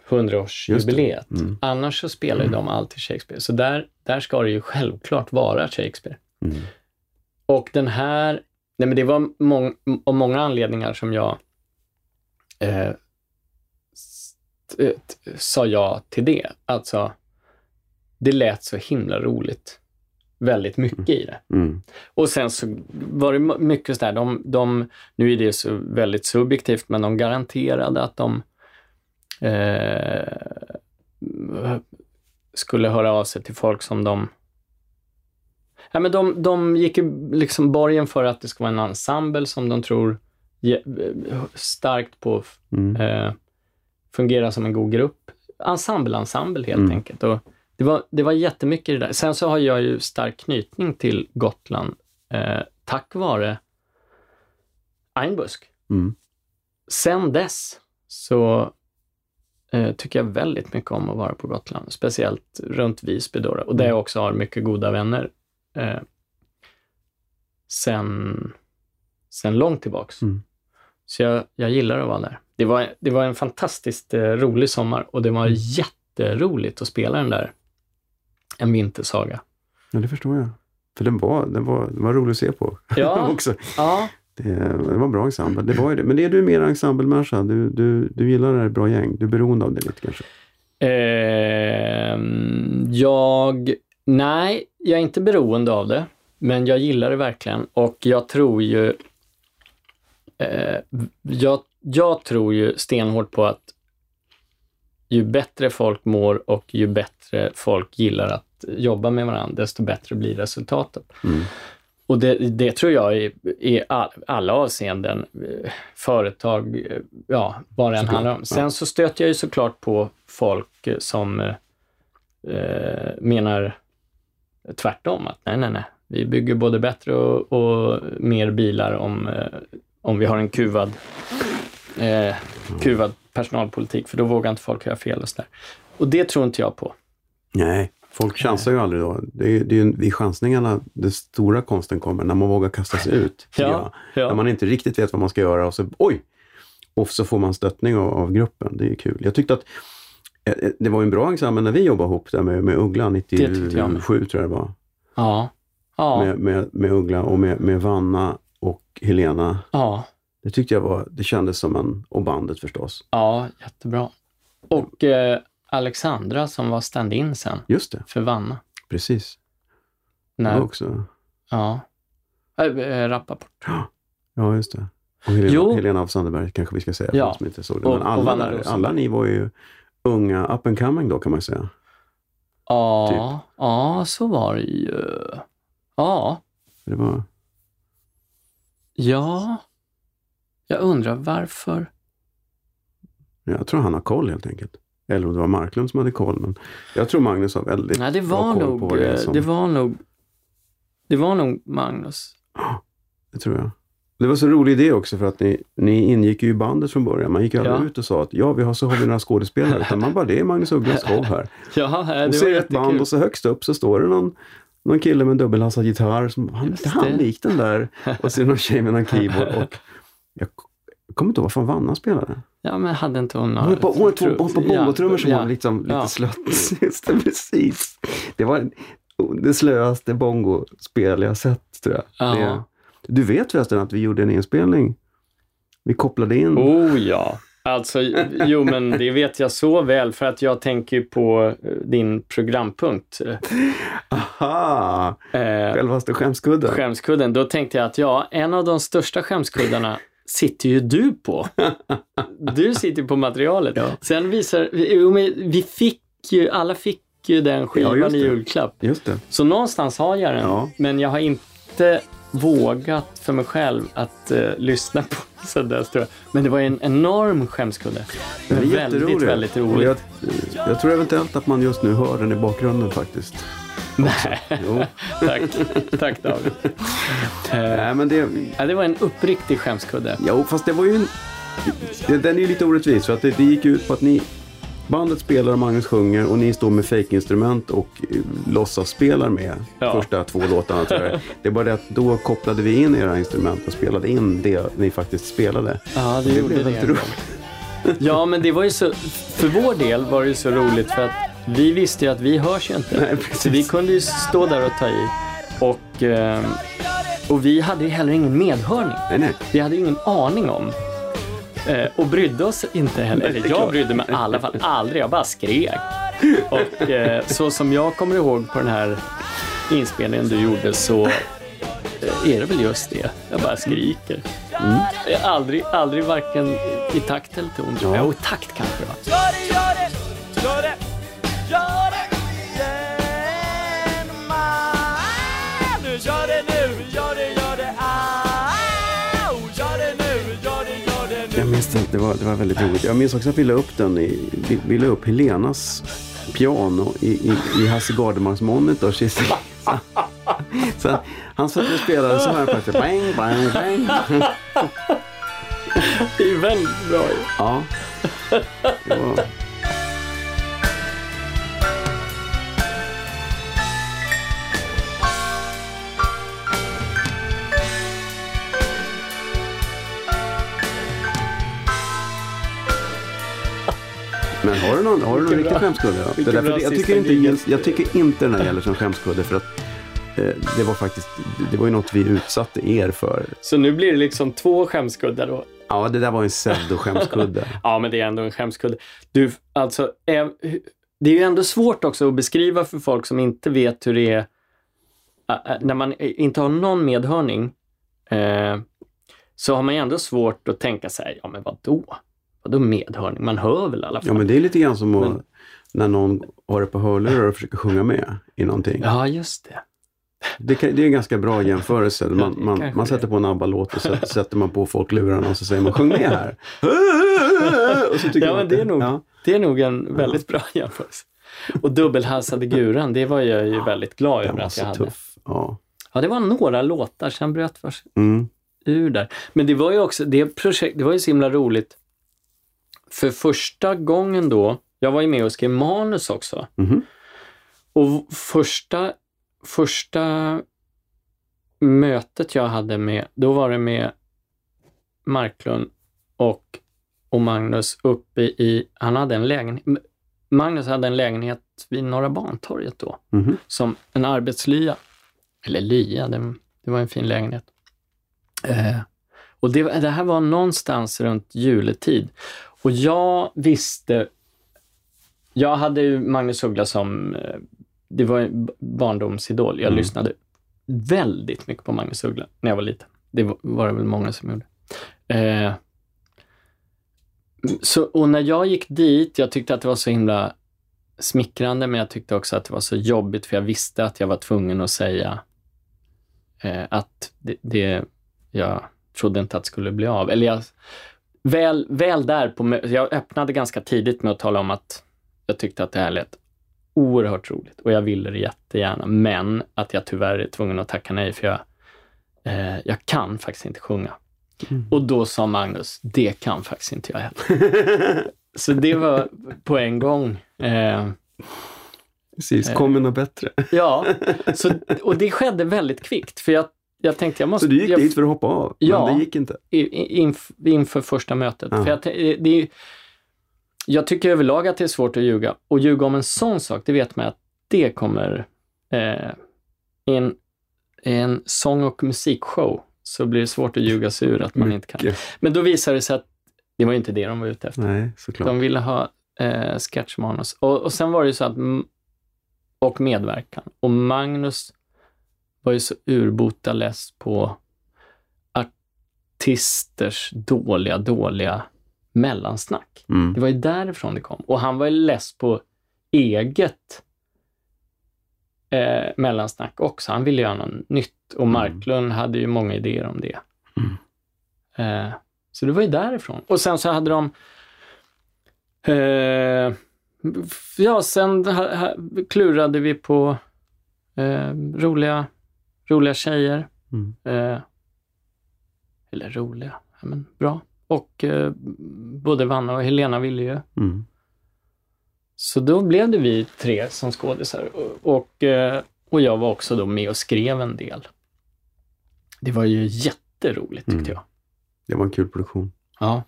[SPEAKER 1] 100-årsjubileet.
[SPEAKER 2] Mm.
[SPEAKER 1] Annars så spelar ju de alltid Shakespeare. Så där, där ska det ju självklart vara Shakespeare.
[SPEAKER 2] mm,
[SPEAKER 1] Och den här, nej men det var mång, av många anledningar som jag eh, t- sa ja till det. Alltså, det lät så himla roligt. Väldigt mycket i det.
[SPEAKER 2] mm,
[SPEAKER 1] Och sen så var det mycket sådär, de, de, nu är det så väldigt subjektivt, men de garanterade att de eh, skulle höra av sig till folk som de Ja, men de, de gick ju liksom borgen för att det ska vara en ensemble som de tror starkt på
[SPEAKER 2] mm.
[SPEAKER 1] eh, fungera som en god grupp. Ensemble, ensemble helt
[SPEAKER 2] Mm.
[SPEAKER 1] enkelt. Och det, var, det var jättemycket i det där. Sen så har jag ju stark knytning till Gotland eh, tack vare Einbusk.
[SPEAKER 2] Mm.
[SPEAKER 1] Sen dess så eh, tycker jag väldigt mycket om att vara på Gotland, speciellt runt Visby då, och där
[SPEAKER 2] Mm.
[SPEAKER 1] jag också har mycket goda vänner eh, sen, sen långt tillbaks.
[SPEAKER 2] Mm.
[SPEAKER 1] Så jag, jag gillar att vara där. Det var, det var en fantastiskt eh, rolig sommar och det var
[SPEAKER 2] Mm.
[SPEAKER 1] jätteroligt att spela den där En vintersaga.
[SPEAKER 2] Ja, det förstår jag. För den var, den var, den var rolig att se på
[SPEAKER 1] Ja.
[SPEAKER 2] också.
[SPEAKER 1] Ja,
[SPEAKER 2] Det, det var en bra ensemble. Det var det. Men det är du mer ensemblemänniska. Du, du, du gillar det här bra gäng. Du är beroende av det lite kanske.
[SPEAKER 1] Ehm, jag... Nej, jag är inte beroende av det, men jag gillar det verkligen och jag tror ju... Eh, jag, jag tror ju stenhårt på att ju bättre folk mår och ju bättre folk gillar att jobba med varandra, desto bättre blir resultatet.
[SPEAKER 2] Mm.
[SPEAKER 1] Och det, det tror jag i, i all, alla avseenden, eh, företag, eh, ja, vad det än handlar om. Sen så stöter jag ju såklart på folk eh, som eh, menar tvärtom, att nej, nej, nej, vi bygger både bättre och, och mer bilar om, eh, om vi har en kuvad, eh, kuvad personalpolitik, för då vågar inte folk göra fel och sådär. Och det tror inte jag på.
[SPEAKER 2] Nej, folk chansar ju aldrig då. Det är, det är ju vid chansningarna den stora konsten kommer, när man vågar kasta sig ut.
[SPEAKER 1] Ja, ja.
[SPEAKER 2] När man inte riktigt vet vad man ska göra och så, oj! Och så får man stöttning av, av gruppen. Det är ju kul. Jag tyckte att eh, eh, det var en bra ensemble när vi jobbade ihop där med, med Uggla,
[SPEAKER 1] tyckte jag med.
[SPEAKER 2] 97 tror jag det var.
[SPEAKER 1] Ja, ja,
[SPEAKER 2] Med, med, med Uggla och med, med Vanna och Helena.
[SPEAKER 1] ja.
[SPEAKER 2] Det tyckte jag var, det kändes som en, och bandet förstås.
[SPEAKER 1] Ja, jättebra. Och eh, Alexandra som var stand-in sen
[SPEAKER 2] Just det,
[SPEAKER 1] för Vanna.
[SPEAKER 2] precis.
[SPEAKER 1] När,
[SPEAKER 2] också.
[SPEAKER 1] ja. Äh, äh, Rappaport.
[SPEAKER 2] Ja, just det. Och Helena,
[SPEAKER 1] Jo.
[SPEAKER 2] Helena af Sandberg kanske vi ska säga
[SPEAKER 1] Ja.
[SPEAKER 2] som inte såg det.
[SPEAKER 1] Och-
[SPEAKER 2] Men
[SPEAKER 1] och
[SPEAKER 2] alla,
[SPEAKER 1] Vanna
[SPEAKER 2] där, alla ni var ju unga, up and coming då kan man säga.
[SPEAKER 1] Ja,
[SPEAKER 2] Typ.
[SPEAKER 1] ja, så var det ju. Ja,
[SPEAKER 2] Det var,
[SPEAKER 1] ja. Jag undrar varför.
[SPEAKER 2] jag tror han har koll helt enkelt. Eller om det var Marklund som hade koll. Men jag tror Magnus har väldigt
[SPEAKER 1] Nej, det
[SPEAKER 2] bra
[SPEAKER 1] var
[SPEAKER 2] koll på
[SPEAKER 1] nog,
[SPEAKER 2] det
[SPEAKER 1] eh,
[SPEAKER 2] som,
[SPEAKER 1] det var nog, det var nog Magnus.
[SPEAKER 2] Det tror jag. Det var så rolig idé också för att ni, ni ingick ju i bandet från början. Man gick ju aldrig
[SPEAKER 1] Ja.
[SPEAKER 2] ut och sa att ja, vi har så har vi några skådespelare. Utan man bara, det är Magnus Ugglas show här.
[SPEAKER 1] Ja, det
[SPEAKER 2] Och
[SPEAKER 1] var
[SPEAKER 2] så är det ett band och så högst upp så står det någon, någon kille med en dubbelhalsad gitarr. Som, han är
[SPEAKER 1] Just
[SPEAKER 2] han
[SPEAKER 1] det.
[SPEAKER 2] lik den där. Och det någon tjej med någon keyboard. Och jag, kommer inte ihåg vad fan Vanna spelade.
[SPEAKER 1] Ja, men hade inte hon
[SPEAKER 2] på, hon på, hon är på bongotrummor som
[SPEAKER 1] ja,
[SPEAKER 2] var liksom, lite
[SPEAKER 1] Ja.
[SPEAKER 2] slött. Just det, precis. Det var det slöaste bongospel jag sett tror jag.
[SPEAKER 1] Ja.
[SPEAKER 2] Det, du vet förresten att vi gjorde en inspelning. Vi kopplade in.
[SPEAKER 1] Oh ja. Alltså, jo men det vet jag så väl för att jag tänker på eh, din programpunkt.
[SPEAKER 2] Aha!
[SPEAKER 1] Eh,
[SPEAKER 2] Självaste skämskudden.
[SPEAKER 1] skämskudden. Då tänkte jag att ja, en av de största skämskuddarna sitter ju du på. Du sitter ju på materialet.
[SPEAKER 2] Ja.
[SPEAKER 1] Sen visar, jo, men vi fick ju, alla fick ju den
[SPEAKER 2] Ja,
[SPEAKER 1] skivan
[SPEAKER 2] just
[SPEAKER 1] i julklapp.
[SPEAKER 2] Just det.
[SPEAKER 1] Så någonstans har jag den,
[SPEAKER 2] Ja.
[SPEAKER 1] men jag har inte vågat för mig själv att eh, lyssna på dess tror jag. Men det var en enorm skämskudde. Det var väldigt, väldigt roligt.
[SPEAKER 2] Jag, jag tror eventuellt att man just nu hör den i bakgrunden faktiskt.
[SPEAKER 1] Nej, tack. Tack David. Eh,
[SPEAKER 2] Nej, men det,
[SPEAKER 1] ja, det var en uppriktig skämskudde.
[SPEAKER 2] Jo, fast det var ju en... Den är ju lite orättvis för att det, det gick ut på att ni... Bandet spelar och Magnus sjunger och ni står med fejkinstrument och uh, låtsas spelar med
[SPEAKER 1] Ja.
[SPEAKER 2] första två låtarna. Tror jag. Det är bara det att då kopplade vi in era instrument och spelade in det ni faktiskt spelade.
[SPEAKER 1] Ja, det,
[SPEAKER 2] Det
[SPEAKER 1] gjorde
[SPEAKER 2] blev
[SPEAKER 1] det. gång. Ja, men det var ju så, för vår del var det ju så roligt för att vi visste ju att vi hörs ju inte.
[SPEAKER 2] Nej, precis.
[SPEAKER 1] så vi kunde ju stå där och ta i. Och, ehm, och vi hade ju heller ingen medhörning.
[SPEAKER 2] Nej, nej.
[SPEAKER 1] Vi hade ju ingen aning om. Eh, och brydde oss inte heller. Eller jag brydde mig i alla fall aldrig. Jag bara skrek. Och eh, så som jag kommer ihåg på den här inspelningen du gjorde så eh, är det väl just det. Jag bara skriker.
[SPEAKER 2] Mm.
[SPEAKER 1] Aldrig, aldrig varken i takt eller ton.
[SPEAKER 2] Ja.
[SPEAKER 1] Ja. Jo, i takt kanske va?
[SPEAKER 6] Det,
[SPEAKER 2] var, det var väldigt roligt. Jag minns också att vi la upp den i, vi, vi la upp Helenas piano i, i, i Hasse Gardemarks monitor. Så han satt och spelade så här faktiskt. Bang, bang, bang.
[SPEAKER 1] Det är väldigt bra ju.
[SPEAKER 2] Ja. Men har du någon, har du någon riktig skämskudde? då? Det därför jag, tycker inte, jag tycker inte den här gäller som skämskudde för att eh, det var faktiskt, det var ju något vi utsatte er för.
[SPEAKER 1] Så nu blir det liksom två skämskuddar då.
[SPEAKER 2] Ja, det där var en pseudo-skämskudde.
[SPEAKER 1] Ja, men det är ändå en skämskudde. Du, alltså, är, det är ju ändå svårt också att beskriva för folk som inte vet hur det är ä, när man inte har någon medhörning. Eh, så har man ju ändå svårt att tänka sig, ja men vadå? Vadå medhörning? Man hör väl i alla fall?
[SPEAKER 2] Ja, men det är lite grann som att,
[SPEAKER 1] Men-
[SPEAKER 2] när någon har det på hörlurar och försöker sjunga med i någonting.
[SPEAKER 1] Ja, just det.
[SPEAKER 2] Det, kan, det är en ganska bra jämförelse. Man, man, man sätter på en ABBA-låt och så sätter man på folk lurarna och så säger man sjung med här. Och så tycker
[SPEAKER 1] Ja, men det är nog,
[SPEAKER 2] Ja,
[SPEAKER 1] det är nog en väldigt bra jämförelse. Och dubbelhalsade guran, det var jag ju väldigt glad över att jag hade.
[SPEAKER 2] tuff. Ja.
[SPEAKER 1] Ja, det var några låtar, sen bröt vi
[SPEAKER 2] Mm.
[SPEAKER 1] ur där. Men det var ju också, det projekt, det var ju så himla roligt. För första gången då, jag var ju med och skrev manus också.
[SPEAKER 2] Mhm.
[SPEAKER 1] Och första, första mötet jag hade med, då var det med Marklund och, och Magnus uppe i, han hade en lägenhet, Magnus hade en lägenhet vid Norra Bantorget då,
[SPEAKER 2] Mhm.
[SPEAKER 1] som en arbetslya. Eller lya, det, det var en fin lägenhet. Eh, och det, det här var någonstans runt juletid. Och jag visste, jag hade ju Magnus Uggla som, eh, det var en barndomsidol. Jag
[SPEAKER 2] Mm.
[SPEAKER 1] lyssnade väldigt mycket på Magnus Uggla när jag var liten. Det var, var det väl många som gjorde. Eh, så, och när jag gick dit, jag tyckte att det var så himla smickrande, men jag tyckte också att det var så jobbigt, för jag visste att jag var tvungen att säga eh, att det, det, jag trodde inte att det skulle bli av. Eller jag, väl, väl där, på, jag öppnade ganska tidigt med att tala om att jag tyckte att det här lät oerhört roligt och jag ville det jättegärna, men att jag tyvärr är tvungen att tacka nej, för jag, eh, jag kan faktiskt inte sjunga. Och då sa Magnus, det kan faktiskt inte jag heller. Så det var på en gång. Eh,
[SPEAKER 2] Precis, kom med något bättre.
[SPEAKER 1] ja, så, och det skedde väldigt kvickt, för jag, jag tänkte jag måste...
[SPEAKER 2] Så du gick
[SPEAKER 1] jag,
[SPEAKER 2] dit för att hoppa av,
[SPEAKER 1] Ja.
[SPEAKER 2] men det gick inte.
[SPEAKER 1] inf, inför första mötet.
[SPEAKER 2] Ja.
[SPEAKER 1] För jag, t- det jag tycker överlag att det är svårt att ljuga. Och ljuga om en sån sak, det vet man att det kommer... Eh, i en, sång och musikshow så blir det svårt att ljuga sig ur att man inte kan. Men då visade det sig att det var inte det de var ute efter.
[SPEAKER 2] Nej, såklart.
[SPEAKER 1] De ville ha eh, sketchmanus. Och, och sen var det ju så att, och medverkan. Och Magnus var ju så urbota less på artisters dåliga, dåliga mellansnack.
[SPEAKER 2] Mm.
[SPEAKER 1] Det var ju därifrån det kom. Och han var ju less på eget eh, mellansnack också. Han ville göra något nytt och Marklund hade ju många idéer om det. Eh, så det var ju därifrån. Och sen så hade de eh, Ja, sen ha, ha, klurade vi på eh, roliga, roliga tjejer.
[SPEAKER 2] Mm.
[SPEAKER 1] Eh, eller roliga, ja, men bra. Och eh, både Vanna och Helena ville ju.
[SPEAKER 2] Mm.
[SPEAKER 1] Så då blev det vi tre som skådisar och, och, eh, och jag var också då med och skrev en del. Det var ju jätteroligt tyckte
[SPEAKER 2] Mm.
[SPEAKER 1] jag.
[SPEAKER 2] Det var en kul produktion.
[SPEAKER 1] Ja.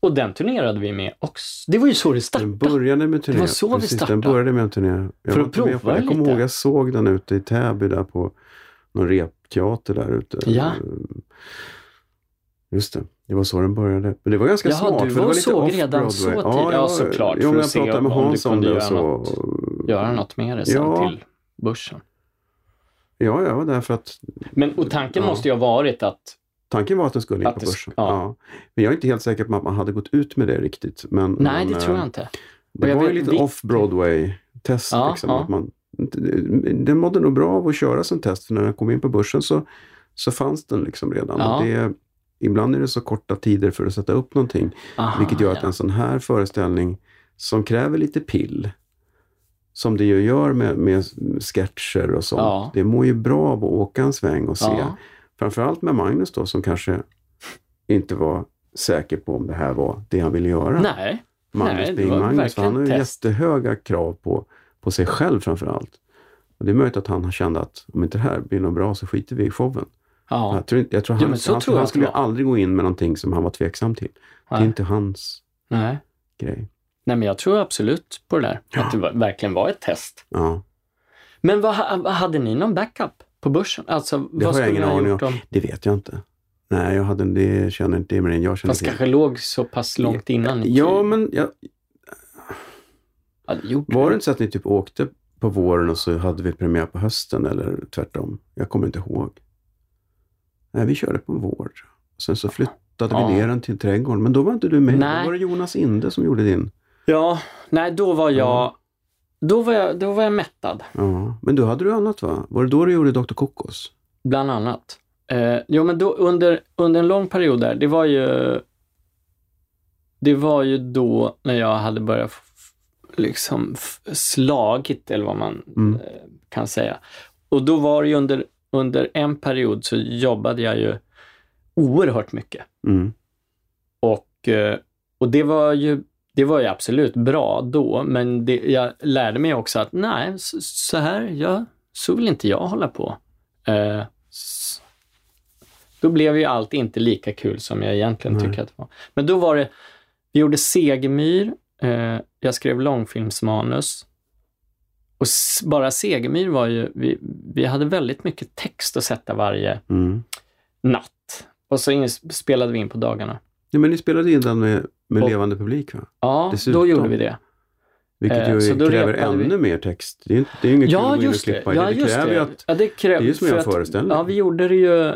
[SPEAKER 1] Och den turnerade vi med också. Det var ju så det
[SPEAKER 2] Den
[SPEAKER 1] startade.
[SPEAKER 2] började med turné.
[SPEAKER 1] var så vi
[SPEAKER 2] Precis, Den
[SPEAKER 1] startade.
[SPEAKER 2] började med en turné. Jag,
[SPEAKER 1] För att
[SPEAKER 2] på
[SPEAKER 1] prova
[SPEAKER 2] det. jag kommer
[SPEAKER 1] lite.
[SPEAKER 2] ihåg jag såg den ute i Täby där på någon repteater där ute.
[SPEAKER 1] Ja.
[SPEAKER 2] Just det, det var så den började. Men det var ganska
[SPEAKER 1] Jaha,
[SPEAKER 2] smart.
[SPEAKER 1] du
[SPEAKER 2] det
[SPEAKER 1] var
[SPEAKER 2] var lite
[SPEAKER 1] såg redan så tidigt. Ja,
[SPEAKER 2] jag-
[SPEAKER 1] såklart,
[SPEAKER 2] Jo,
[SPEAKER 1] för
[SPEAKER 2] men
[SPEAKER 1] att
[SPEAKER 2] jag
[SPEAKER 1] se
[SPEAKER 2] med
[SPEAKER 1] om du
[SPEAKER 2] om
[SPEAKER 1] kunde
[SPEAKER 2] det.
[SPEAKER 1] göra
[SPEAKER 2] Så,
[SPEAKER 1] något. Göra något med det sen
[SPEAKER 2] Ja.
[SPEAKER 1] till börsen.
[SPEAKER 2] Ja, jag var där för att
[SPEAKER 1] Men, och tanken
[SPEAKER 2] Ja.
[SPEAKER 1] måste ju ha varit att
[SPEAKER 2] tanken var att den skulle in på börsen.
[SPEAKER 1] ja.
[SPEAKER 2] Ja. Men jag är inte helt säker på att man hade gått ut med det riktigt. Men,
[SPEAKER 1] nej,
[SPEAKER 2] men,
[SPEAKER 1] det tror
[SPEAKER 2] eh,
[SPEAKER 1] jag inte.
[SPEAKER 2] Det
[SPEAKER 1] jag
[SPEAKER 2] var ju lite
[SPEAKER 1] vi-
[SPEAKER 2] off-Broadway-test.
[SPEAKER 1] Ja,
[SPEAKER 2] liksom,
[SPEAKER 1] ja.
[SPEAKER 2] Att man, den mådde nog bra av att köra som test, för när den kom in på börsen så, så fanns den liksom redan.
[SPEAKER 1] Ja.
[SPEAKER 2] Det, ibland är det så korta tider för att sätta upp någonting,
[SPEAKER 1] Aha,
[SPEAKER 2] vilket gör att en sån här föreställning som kräver lite pill, som det ju gör med, med sketcher och sånt, det mår ju bra av att åka en sväng och se.
[SPEAKER 1] Ja.
[SPEAKER 2] Framförallt med Magnus då, som kanske inte var säker på om det här var det han ville göra.
[SPEAKER 1] Nej,
[SPEAKER 2] Magnus
[SPEAKER 1] Nej,
[SPEAKER 2] Bing Magnus, han har ju
[SPEAKER 1] test.
[SPEAKER 2] jättehöga krav på, på sig själv framför allt. Och det är möjligt att han kände att om inte det här blir något bra så skiter vi i showen.
[SPEAKER 1] ja.
[SPEAKER 2] Jag tror, jag tror
[SPEAKER 1] Ja,
[SPEAKER 2] han,
[SPEAKER 1] men så
[SPEAKER 2] han,
[SPEAKER 1] tror
[SPEAKER 2] han
[SPEAKER 1] att
[SPEAKER 2] skulle aldrig gå in med någonting som han var tveksam till. Det är
[SPEAKER 1] Nej.
[SPEAKER 2] inte hans
[SPEAKER 1] Nej.
[SPEAKER 2] grej.
[SPEAKER 1] Nej, men jag tror absolut på det där.
[SPEAKER 2] Ja.
[SPEAKER 1] Att det var, verkligen var ett test.
[SPEAKER 2] Ja,
[SPEAKER 1] Men vad hade ni någon backup på börsen? Alltså,
[SPEAKER 2] det
[SPEAKER 1] vad
[SPEAKER 2] har jag ingen aning om. Det vet jag inte. Nej, jag hade, det känner inte än jag känner
[SPEAKER 1] Fast
[SPEAKER 2] till.
[SPEAKER 1] kanske låg så pass långt innan
[SPEAKER 2] Ja, men jag,
[SPEAKER 1] Ja, det
[SPEAKER 2] var det inte så att ni typ åkte på våren och så hade vi premiär på hösten eller tvärtom? Jag kommer inte ihåg. Nej, vi körde på vår. Sen så flyttade
[SPEAKER 1] Ja.
[SPEAKER 2] vi ner den till trädgården. Men då var inte du med.
[SPEAKER 1] Nej.
[SPEAKER 2] Då var det Jonas Inde som gjorde din.
[SPEAKER 1] Ja, nej, då var jag, då var jag, då var jag mättad,
[SPEAKER 2] Ja. Men då hade du annat va? Var det då du gjorde Dr. Kokos?
[SPEAKER 1] bland annat. Eh, jo, men då under, under en lång period där, det var ju, det var ju då när jag hade börjat liksom slagit, eller vad man
[SPEAKER 2] Mm.
[SPEAKER 1] eh, kan säga. Och då var det ju under, under en period så jobbade jag ju oerhört mycket.
[SPEAKER 2] Mm.
[SPEAKER 1] Och, eh, och det var ju det var ju absolut bra då, men det, jag lärde mig också att nej, så, så här, ja, så vill inte jag hålla på. Eh, då blev ju allt inte lika kul som jag egentligen
[SPEAKER 2] Nej.
[SPEAKER 1] tycker att det var. Men då var det, vi gjorde Segemyr, eh, jag skrev långfilmsmanus. Och bara Segemyr var ju, vi, vi hade väldigt mycket text att sätta varje
[SPEAKER 2] Mm.
[SPEAKER 1] natt. Och så in, spelade vi in på dagarna.
[SPEAKER 2] Ja, men ni spelade in den med, med
[SPEAKER 1] Och-
[SPEAKER 2] levande publik va?
[SPEAKER 1] Ja,
[SPEAKER 2] Dessutom.
[SPEAKER 1] då gjorde vi det.
[SPEAKER 2] Vilket
[SPEAKER 1] Eh,
[SPEAKER 2] ju
[SPEAKER 1] då
[SPEAKER 2] kräver
[SPEAKER 1] repade vi.
[SPEAKER 2] ännu mer text. Det är, det är ju inget kul
[SPEAKER 1] Ja,
[SPEAKER 2] att gå in och
[SPEAKER 1] det.
[SPEAKER 2] klippa i
[SPEAKER 1] Ja,
[SPEAKER 2] det. Det kräver ju
[SPEAKER 1] det.
[SPEAKER 2] att...
[SPEAKER 1] ja, det, kräv,
[SPEAKER 2] det är ju som en föreställning.
[SPEAKER 1] Ja, vi gjorde det ju...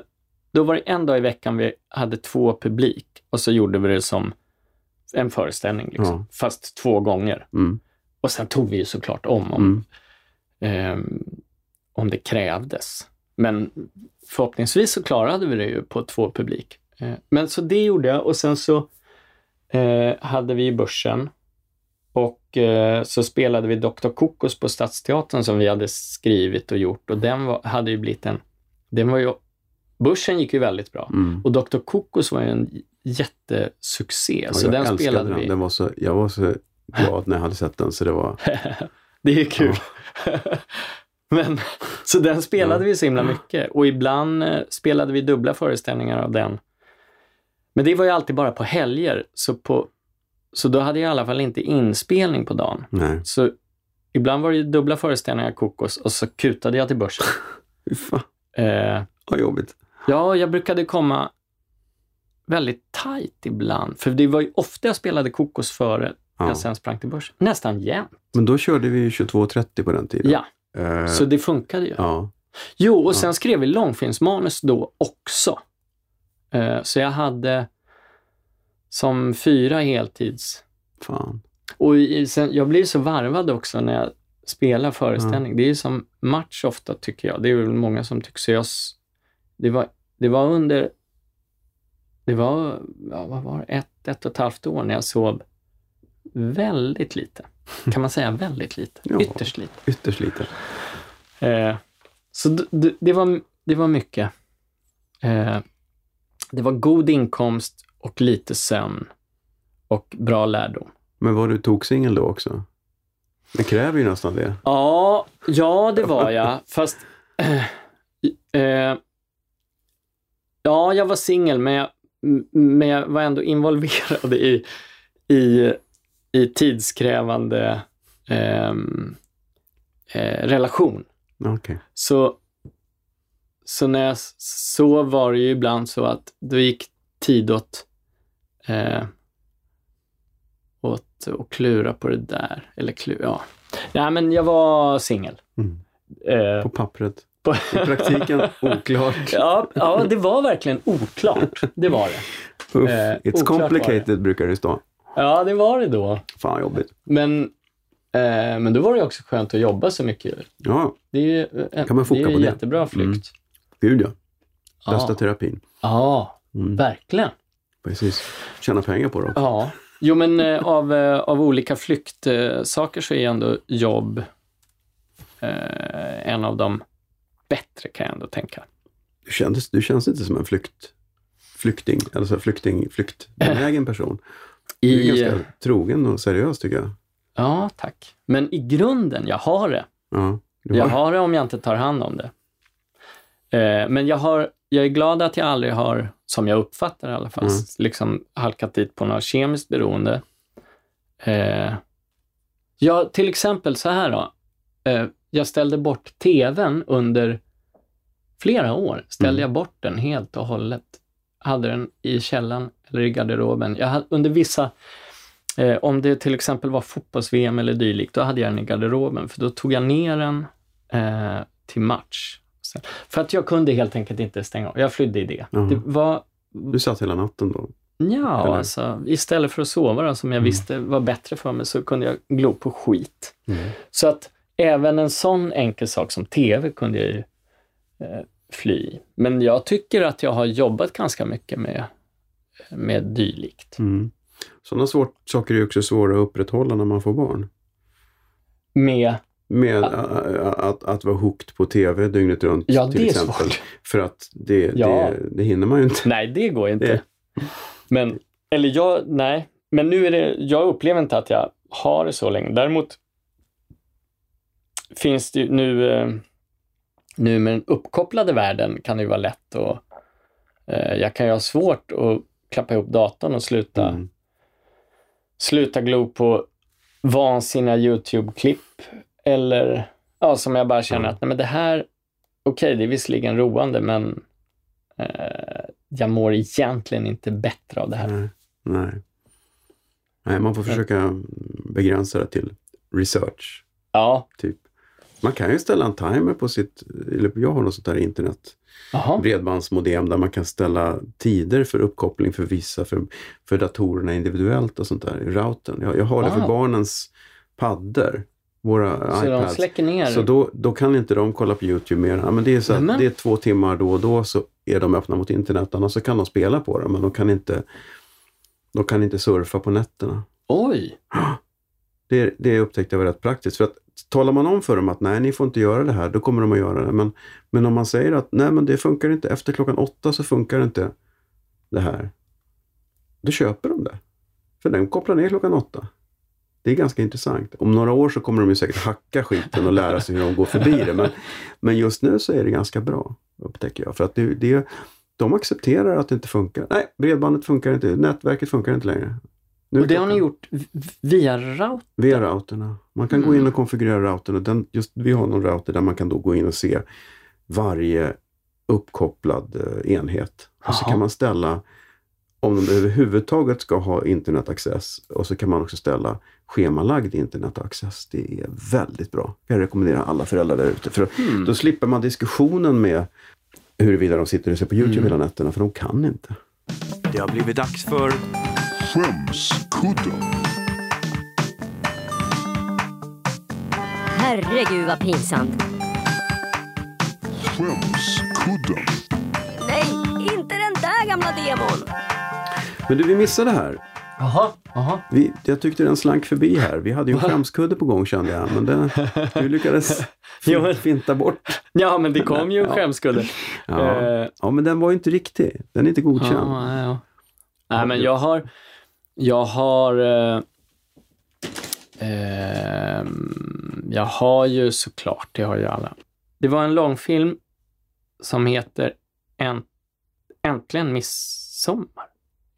[SPEAKER 1] Då var det en dag i veckan vi hade två publik och så gjorde vi det som en föreställning. Liksom.
[SPEAKER 2] Ja.
[SPEAKER 1] Fast två gånger.
[SPEAKER 2] Mm,
[SPEAKER 1] Och sen tog vi ju såklart om om,
[SPEAKER 2] mm,
[SPEAKER 1] ehm, om det krävdes. Men förhoppningsvis så klarade vi det ju på två publik. Eh, men så det gjorde jag och sen så eh, hade vi Börsen och eh, så spelade vi Dr. Kokos på Stadsteatern som vi hade skrivit och gjort och den var, hade ju blivit en, den var ju, Börsen gick ju väldigt bra
[SPEAKER 2] mm.
[SPEAKER 1] och Dr. Kokos var ju en jättesuccé.
[SPEAKER 2] Ja,
[SPEAKER 1] så den spelade
[SPEAKER 2] den.
[SPEAKER 1] vi.
[SPEAKER 2] den var så, jag var så glad när jag hade sett den så det var...
[SPEAKER 1] Det är kul. Men, så den spelade vi så himla mycket och ibland eh, spelade vi dubbla föreställningar av den. Men det var ju alltid bara på helger, så, på, så då hade jag i alla fall inte inspelning på dagen.
[SPEAKER 2] Nej,
[SPEAKER 1] Så ibland var det dubbla föreställningar kokos och så kutade jag till börsen. Eh,
[SPEAKER 2] vad jobbigt.
[SPEAKER 1] ja, jag brukade komma väldigt tajt ibland, för det var ju ofta jag spelade kokos före
[SPEAKER 2] Ja.
[SPEAKER 1] jag sen sprang till börsen. Nästan jämt.
[SPEAKER 2] Men då körde vi 22.30 på den tiden.
[SPEAKER 1] Ja,
[SPEAKER 2] Eh,
[SPEAKER 1] så det funkade ju.
[SPEAKER 2] ja.
[SPEAKER 1] Jo, och sen skrev vi långfilmsmanus då också. Eh, så jag hade som fyra heltids...
[SPEAKER 2] Fan.
[SPEAKER 1] Och i, sen, jag blir så varvad också när jag spelar föreställning. Det är som match ofta tycker jag. Det är väl många som tycker så. Jag, det, var, det var under... Det var, ja, vad var det, ett, ett och ett halvt år när jag sov väldigt lite. Kan man säga väldigt lite?
[SPEAKER 2] Ja.
[SPEAKER 1] Ytterst lite.
[SPEAKER 2] Ytterst lite.
[SPEAKER 1] Eh, så det, var, det var mycket. Eh, det var god inkomst och lite sömn och bra lärdom.
[SPEAKER 2] Men var du toksingel då också? Det kräver ju nästan det.
[SPEAKER 1] Ja, ja det var jag. Fast... Eh, eh, ja, jag var singel, men jag, men jag var ändå involverad i, i, i tidskrävande eh, relation.
[SPEAKER 2] Okej.
[SPEAKER 1] Så, så när jag s- så var det ju ibland så att då gick tid åt, eh, åt att klura på det där. Eller klura, ja. Nej, men jag var singel.
[SPEAKER 2] Mm.
[SPEAKER 1] Eh,
[SPEAKER 2] På pappret.
[SPEAKER 1] på-
[SPEAKER 2] I praktiken oklart.
[SPEAKER 1] ja, ja, det var verkligen oklart. Det var det.
[SPEAKER 2] Uff,
[SPEAKER 1] Eh,
[SPEAKER 2] it's complicated brukar det stå.
[SPEAKER 1] Ja, det var det då.
[SPEAKER 2] Fan jobbigt.
[SPEAKER 1] Men, eh, men då var det också skönt att jobba så mycket.
[SPEAKER 2] Ja,
[SPEAKER 1] Det är ju, eh,
[SPEAKER 2] Kan man
[SPEAKER 1] det
[SPEAKER 2] foka
[SPEAKER 1] är ju
[SPEAKER 2] på det?
[SPEAKER 1] jättebra flykt.
[SPEAKER 2] Gud ja. Bästa
[SPEAKER 1] Ja.
[SPEAKER 2] terapin.
[SPEAKER 1] ja,
[SPEAKER 2] Mm.
[SPEAKER 1] verkligen.
[SPEAKER 2] Precis. Tjäna pengar på det också.
[SPEAKER 1] Ja, jo men eh, av, eh, av olika flyktsaker så är ändå jobb eh, en av de bättre kan jag ändå tänka.
[SPEAKER 2] Du, kändes, du känns inte som en flykt, flykting, alltså flykting, flyktbenägen person. Du är ganska trogen och seriös tycker jag.
[SPEAKER 1] ja, tack. Men i grunden, jag har det.
[SPEAKER 2] Ja, du
[SPEAKER 1] Jag
[SPEAKER 2] har,
[SPEAKER 1] har det om jag inte tar hand om det. Eh, men jag, har, jag är glad att jag aldrig har, som jag uppfattar i alla fall,
[SPEAKER 2] Mm.
[SPEAKER 1] liksom halkat dit på något kemiskt beroende. Eh, ja, till exempel så här då. Eh, jag ställde bort tvn under flera år. Ställde
[SPEAKER 2] Mm.
[SPEAKER 1] jag bort den helt och hållet. Hade den i källaren eller i garderoben. Jag hade, under vissa, eh, om det till exempel var fotbolls-VM eller dylikt, då hade jag den i garderoben. För då tog jag ner den eh, till match. För att jag kunde helt enkelt inte stänga av. Jag flydde i det. Det var,
[SPEAKER 2] du satt hela natten då.
[SPEAKER 1] ja,
[SPEAKER 2] Eller?
[SPEAKER 1] alltså, istället för att sova då, som jag
[SPEAKER 2] Mm.
[SPEAKER 1] visste var bättre för mig, så kunde jag glo på skit. Så att även en sån enkel sak som TV kunde jag ju eh, fly. Men jag tycker att jag har jobbat ganska mycket med, med dylikt.
[SPEAKER 2] Mm. Sådana svårt, saker är ju också svåra att upprätthålla när man får barn.
[SPEAKER 1] Med,
[SPEAKER 2] Med att, att vara hooked på TV dygnet runt
[SPEAKER 1] ja,
[SPEAKER 2] till exempel.
[SPEAKER 1] svårt.
[SPEAKER 2] För att det,
[SPEAKER 1] Ja.
[SPEAKER 2] det, det hinner man ju inte.
[SPEAKER 1] Nej, det går inte.
[SPEAKER 2] Det-
[SPEAKER 1] Men, eller jag, nej. Men nu är det, jag upplever inte att jag har det så länge. Däremot finns det ju nu, eh, nu med den uppkopplade världen kan det ju vara lätt och eh, jag kan ju ha svårt att klappa ihop datorn och sluta,
[SPEAKER 2] Mm.
[SPEAKER 1] sluta glo på vansinniga YouTube-klipp eller ja, som jag bara känner
[SPEAKER 2] Ja.
[SPEAKER 1] att nej, men det här, okej, det är visserligen roande, men eh, jag mår egentligen inte bättre av det här.
[SPEAKER 2] Nej. Nej. Nej, man får försöka begränsa det till research.
[SPEAKER 1] Ja,
[SPEAKER 2] Typ. Man kan ju ställa en timer på sitt, eller jag har något sånt där internet
[SPEAKER 1] jaha.
[SPEAKER 2] bredbandsmodem där man kan ställa tider för uppkoppling för vissa, för, för datorerna individuellt och sånt där i routern. Jag, jag har det för
[SPEAKER 1] Ah.
[SPEAKER 2] barnens paddor, våra
[SPEAKER 1] Så de
[SPEAKER 2] iPads.
[SPEAKER 1] släcker ner?
[SPEAKER 2] Så då, då kan inte de kolla på YouTube mer. Ja, men det, är så att det är två timmar då och då så är de öppna mot internet. Annars så kan de spela på det men de kan inte, de kan inte surfa på nätterna.
[SPEAKER 1] Oj!
[SPEAKER 2] Det, det upptäckte jag var rätt praktiskt. För att talar man om för dem att nej, ni får inte göra det här, då kommer de att göra det. Men, men om man säger att nej, men det funkar inte. Efter klockan åtta så funkar inte det här. Då köper de det. För den kopplar ner klockan åtta. Det är ganska intressant. Om några år så kommer de ju säkert hacka skiten och lära sig hur de går förbi det. Men, men just nu så är det ganska bra, upptäcker jag. För att det, det, de accepterar att det inte funkar. Nej, bredbandet funkar inte. Nätverket funkar inte längre. Nu
[SPEAKER 1] Och det har ni gjort via route?
[SPEAKER 2] Via routerna. Man kan gå
[SPEAKER 1] Mm.
[SPEAKER 2] in och konfigurera routern. Och den, just, vi har någon router där man kan då gå in och se varje uppkopplad eh, enhet. Och så kan man ställa om de överhuvudtaget ska ha internetaccess och så kan man också ställa schemalagd internetaccess. Det är väldigt bra. Jag rekommenderar alla föräldrar där ute. För
[SPEAKER 1] Mm.
[SPEAKER 2] Då slipper man diskussionen med huruvida de sitter och ser på YouTube
[SPEAKER 1] Mm.
[SPEAKER 2] hela nätterna, för de kan inte.
[SPEAKER 7] Det har blivit dags för
[SPEAKER 8] Skämskudden.
[SPEAKER 9] Herregud vad pinsamt.
[SPEAKER 8] Skämskudden.
[SPEAKER 9] Nej, inte den där gamla demon.
[SPEAKER 2] Men du, vi missade här.
[SPEAKER 1] Jaha, jaha.
[SPEAKER 2] Vi, jag tyckte den slank förbi här. Vi hade ju en skämskudde på gång kände jag. Men den, du lyckades fin, finta bort.
[SPEAKER 1] Ja, men det kom ju en
[SPEAKER 2] Ja.
[SPEAKER 1] skämskudde.
[SPEAKER 2] Ja.
[SPEAKER 1] Eh,
[SPEAKER 2] ja, men den var ju inte riktig. Den är inte godkänd.
[SPEAKER 1] Ja, ja. Nej, men jag har... Jag har... Ehm, jag har ju såklart, det har ju alla. Det var en långfilm som heter Änt, Äntligen midsommar.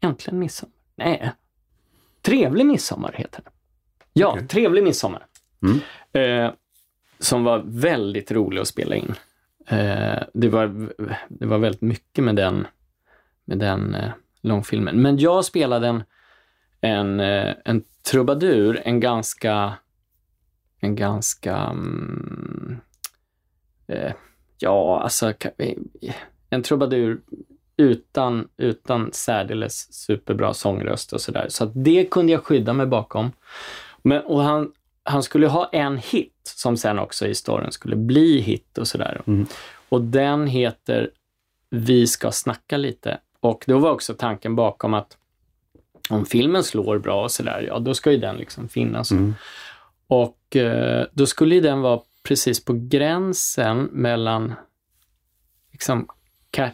[SPEAKER 1] Äntligen midsommar. Nej. Trevlig midsommar heter den. Ja,
[SPEAKER 2] Okej.
[SPEAKER 1] Trevlig midsommar.
[SPEAKER 2] Mm.
[SPEAKER 1] Eh, som var väldigt rolig att spela in. Eh, det, var, det var väldigt mycket med den, med den eh, långfilmen. Men jag spelade en, en, eh, en trubadur, en ganska, en ganska, mm, eh, ja alltså, ka- en trubadur utan, utan särdeles superbra sångröst och sådär. Så att det kunde jag skydda mig bakom. Men, och han, han skulle ha en hit som sen också i storyn skulle bli hit och sådär.
[SPEAKER 2] Mm.
[SPEAKER 1] Och den heter Vi ska snacka lite. Och då var också tanken bakom att om filmen slår bra och sådär, ja då ska ju den liksom finnas.
[SPEAKER 2] Mm.
[SPEAKER 1] Och eh, då skulle ju den vara precis på gränsen mellan, liksom,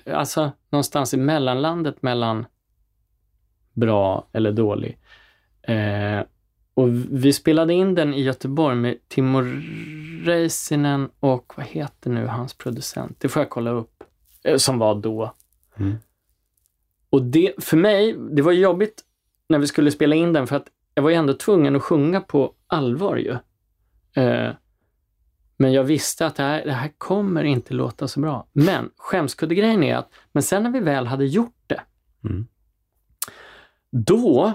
[SPEAKER 1] alltså någonstans i mellanlandet mellan bra eller dålig. Eh, och vi spelade in den i Göteborg med Timo Räisänen och vad heter nu hans producent? Det får jag kolla upp. Eh, som var då.
[SPEAKER 2] Mm.
[SPEAKER 1] Och det, för mig, det var jobbigt när vi skulle spela in den för att jag var ju ändå tvungen att sjunga på allvar ju. Eh, men jag visste att det här, det här kommer inte låta så bra. Men skämskuddegrejen är att, men sen när vi väl hade gjort det,
[SPEAKER 2] Mm.
[SPEAKER 1] då,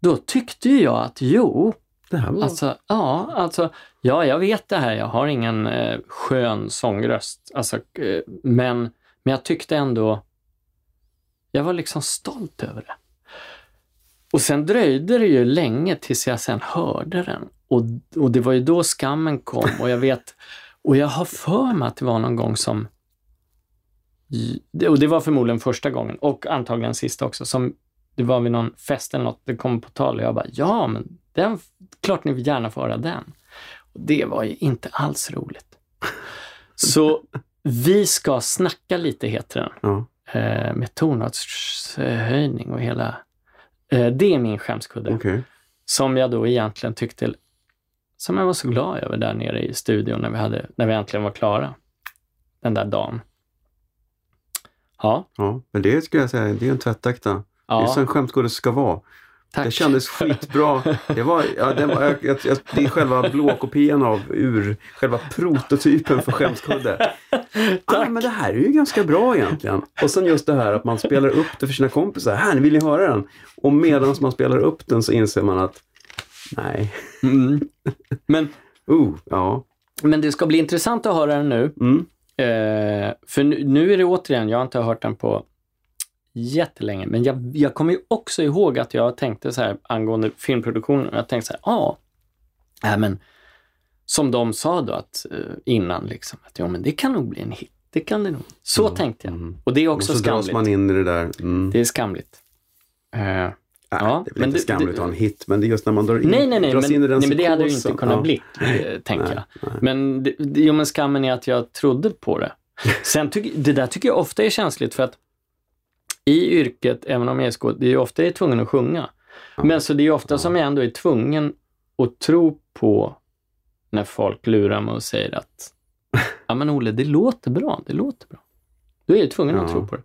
[SPEAKER 1] då tyckte jag att jo,
[SPEAKER 2] Det här var...
[SPEAKER 1] Alltså, ja, alltså, ja, jag vet det här. Jag har ingen eh, skön sångröst. Alltså, eh, men, men jag tyckte ändå, jag var liksom stolt över det. Och sen dröjde det ju länge tills jag sen hörde den. Och, och det var ju då skammen kom och jag vet, och jag har för mig att det var någon gång som, och det var förmodligen första gången och antagligen sista också, som det var vid någon fest eller något, det kom på tal och jag bara, ja men den, klart ni vill gärna få höra den. Och det var ju inte alls roligt. Så Vi ska snacka lite heter den. Eh, med tonartshöjning och hela... Eh, det är min skämskudde.
[SPEAKER 2] Okej.
[SPEAKER 1] Som jag då egentligen tyckte, som jag var så glad över där nere i studion när vi, hade, när vi äntligen var klara. Den där dagen. Ja,
[SPEAKER 2] Ja, men det ska jag säga, det är en tvättäkta. Det är så
[SPEAKER 1] ja
[SPEAKER 2] en skämskådis ska vara.
[SPEAKER 1] Tack.
[SPEAKER 2] Det kändes skitbra. Det, var, ja, det, var, jag, jag, det är själva blåkopian av ur själva prototypen för skämskudde. Ah, men det här är ju ganska bra egentligen. Och sen just det här att man spelar upp det för sina kompisar. Här, vill ni höra den? Och medan man spelar upp den så inser man att Nej.
[SPEAKER 1] Mm. Men,
[SPEAKER 2] Uh, ja.
[SPEAKER 1] men det ska bli intressant att höra den nu.
[SPEAKER 2] Mm.
[SPEAKER 1] Eh, för nu, nu är det återigen, jag har inte hört den på jättelänge, men jag, jag kommer ju också ihåg att jag tänkte så här angående filmproduktionen, jag tänkte så här, ja, äh, men som de sa då att, eh, innan, liksom, att jo, men det kan nog bli en hit. Det kan det nog. Så tänkte jag.
[SPEAKER 2] mm.
[SPEAKER 1] Och det är
[SPEAKER 2] Och
[SPEAKER 1] också
[SPEAKER 2] så dras
[SPEAKER 1] skamligt.
[SPEAKER 2] man in i det där. Mm.
[SPEAKER 1] Det är skamligt. Eh,
[SPEAKER 2] Nej,
[SPEAKER 1] ja,
[SPEAKER 2] det är väl inte
[SPEAKER 1] det-
[SPEAKER 2] skamligt
[SPEAKER 1] det-
[SPEAKER 2] att ha en hit, men det är just när man drar in,
[SPEAKER 1] nej, nej, nej,
[SPEAKER 2] dras
[SPEAKER 1] men,
[SPEAKER 2] in i den
[SPEAKER 1] nej, men det hade ju inte kunnat
[SPEAKER 2] Ja.
[SPEAKER 1] bli, eh, tänker
[SPEAKER 2] Nej,
[SPEAKER 1] jag.
[SPEAKER 2] nej.
[SPEAKER 1] Men det, jo, men skammen är att jag trodde på det. Sen tycker, det där tycker jag ofta är känsligt för att i yrket, även om jag är skåd, det är ju ofta jag är tvungen att sjunga. Men så det är ofta som jag ändå är tvungen att tro på när folk lurar mig och säger att ja men Olle, det låter bra, det låter bra. Då är jag tvungen att
[SPEAKER 2] Ja.
[SPEAKER 1] tro på det.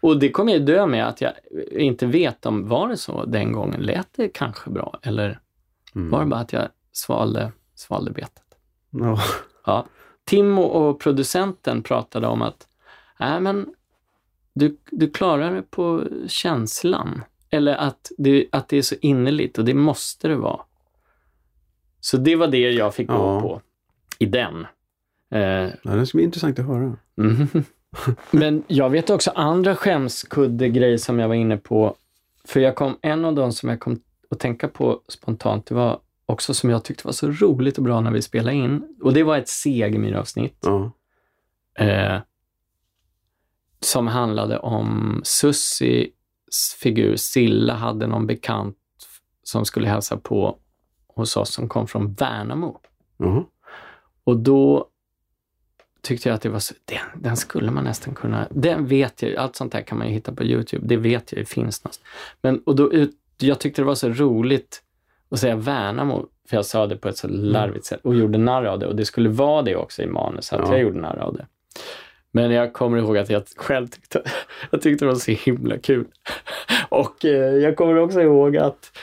[SPEAKER 1] Och det kommer jag dö med att jag inte vet om, var det så den gången? Lät det kanske bra? Eller
[SPEAKER 2] Mm.
[SPEAKER 1] var det bara att jag svalde, svalde betet?
[SPEAKER 2] Ja.
[SPEAKER 1] Ja. Tim och, producenten pratade om att nej men du, du klarar det på känslan. Eller att det, att det är så innerligt och det måste det vara. Så det var det jag fick gå
[SPEAKER 2] Ja.
[SPEAKER 1] på i den. Eh,
[SPEAKER 2] ja, det ska bli intressant att höra.
[SPEAKER 1] Mhm. Men jag vet också andra skämskudde-grejer som jag var inne på. För jag kom, en av dem som jag kom att tänka på spontant, det var också som jag tyckte var så roligt och bra när vi spelade in. Och det var ett Segemyhr-avsnitt
[SPEAKER 2] Ja.
[SPEAKER 1] eh, som handlade om Sussis figur Silla hade någon bekant som skulle hälsa på hos oss som kom från Värnamo.
[SPEAKER 2] Jaha.
[SPEAKER 1] Och då tyckte jag att det var så, den, den skulle man nästan kunna, den vet jag allt sånt där kan man ju hitta på Youtube, det vet jag ju finns någonstans. Men och då, ut- jag tyckte det var så roligt att säga Värnamo, för jag sa det på ett så larvigt sätt och gjorde narr av det och det skulle vara det också i manus, att
[SPEAKER 2] Ja.
[SPEAKER 1] jag gjorde narr av det. Men jag kommer ihåg att jag själv tyckte, jag tyckte det var så himla kul. Och eh, jag kommer också ihåg att,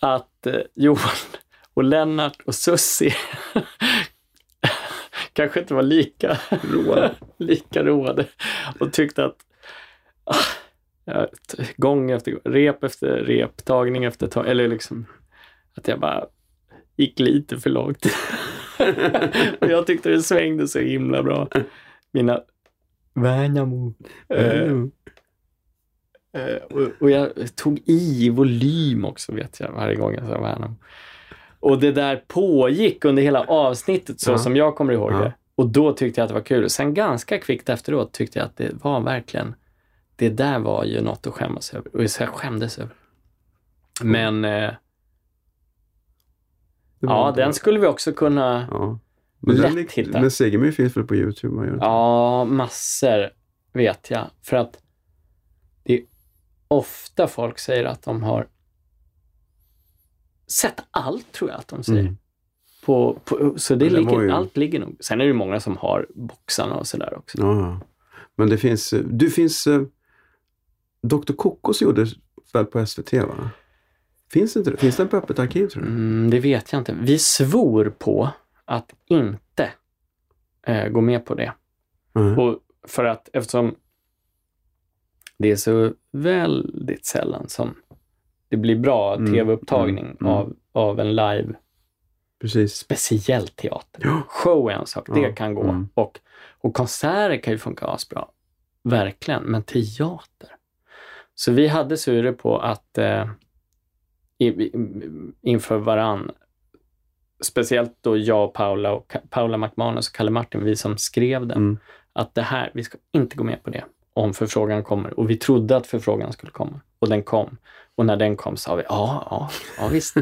[SPEAKER 1] att eh, Johan och Lennart och Sussi kanske inte var lika roade, lika roade och tyckte att ah, gång efter gång, rep efter rep, tagning efter tagning, eller liksom att jag bara gick lite för långt. och jag tyckte det svängde så himla bra. Mina Värnamo. Eh, eh, och, och jag tog i volym också vet jag varje gång jag sa Värnamo. Och det där pågick under hela avsnittet så
[SPEAKER 2] Ja.
[SPEAKER 1] som jag kommer ihåg
[SPEAKER 2] Ja.
[SPEAKER 1] det. Och då tyckte jag att det var kul. Sen ganska kvickt efteråt tyckte jag att det var verkligen, det där var ju något att skämmas över. Och jag skämdes över. Men eh, ja, den skulle vi också kunna,
[SPEAKER 2] Ja. Men,
[SPEAKER 1] lätt
[SPEAKER 2] lik-
[SPEAKER 1] hitta.
[SPEAKER 2] men Segemyhr finns väl på Youtube? Man gör
[SPEAKER 1] ja, massor vet jag. För att det är ofta folk säger att de har sett allt, tror jag att de säger.
[SPEAKER 2] Mm.
[SPEAKER 1] På, på, så det
[SPEAKER 2] Men
[SPEAKER 1] ligger,
[SPEAKER 2] ju-
[SPEAKER 1] allt ligger nog. Sen är det många som har boxarna och sådär också.
[SPEAKER 2] Ja. Men det finns, du finns, eh, Dr. Kokos gjorde väl på SVT va? Finns, inte, finns den på öppet arkiv tror du?
[SPEAKER 1] Mm, det vet jag inte. Vi svor på att inte eh, gå med på det.
[SPEAKER 2] Nej.
[SPEAKER 1] Och för att eftersom det är så väldigt sällan som det blir bra
[SPEAKER 2] Mm,
[SPEAKER 1] tv-upptagning
[SPEAKER 2] mm, mm.
[SPEAKER 1] Av, av en live,
[SPEAKER 2] Precis.
[SPEAKER 1] speciellt teater.
[SPEAKER 2] Ja.
[SPEAKER 1] Show är en sak, det
[SPEAKER 2] Ja,
[SPEAKER 1] kan gå.
[SPEAKER 2] mm.
[SPEAKER 1] Och, och konserter kan ju funka asbra. Verkligen, men teater. Så vi hade sur på att eh, inför varann, speciellt då jag Paula, och Paula McManus och Kalle Martin, vi som skrev den,
[SPEAKER 2] Mm.
[SPEAKER 1] att det här, vi ska inte gå med på det om förfrågan kommer. Och vi trodde att förfrågan skulle komma. Och den kom. Och när den kom sa vi, ja, ja, ja visst.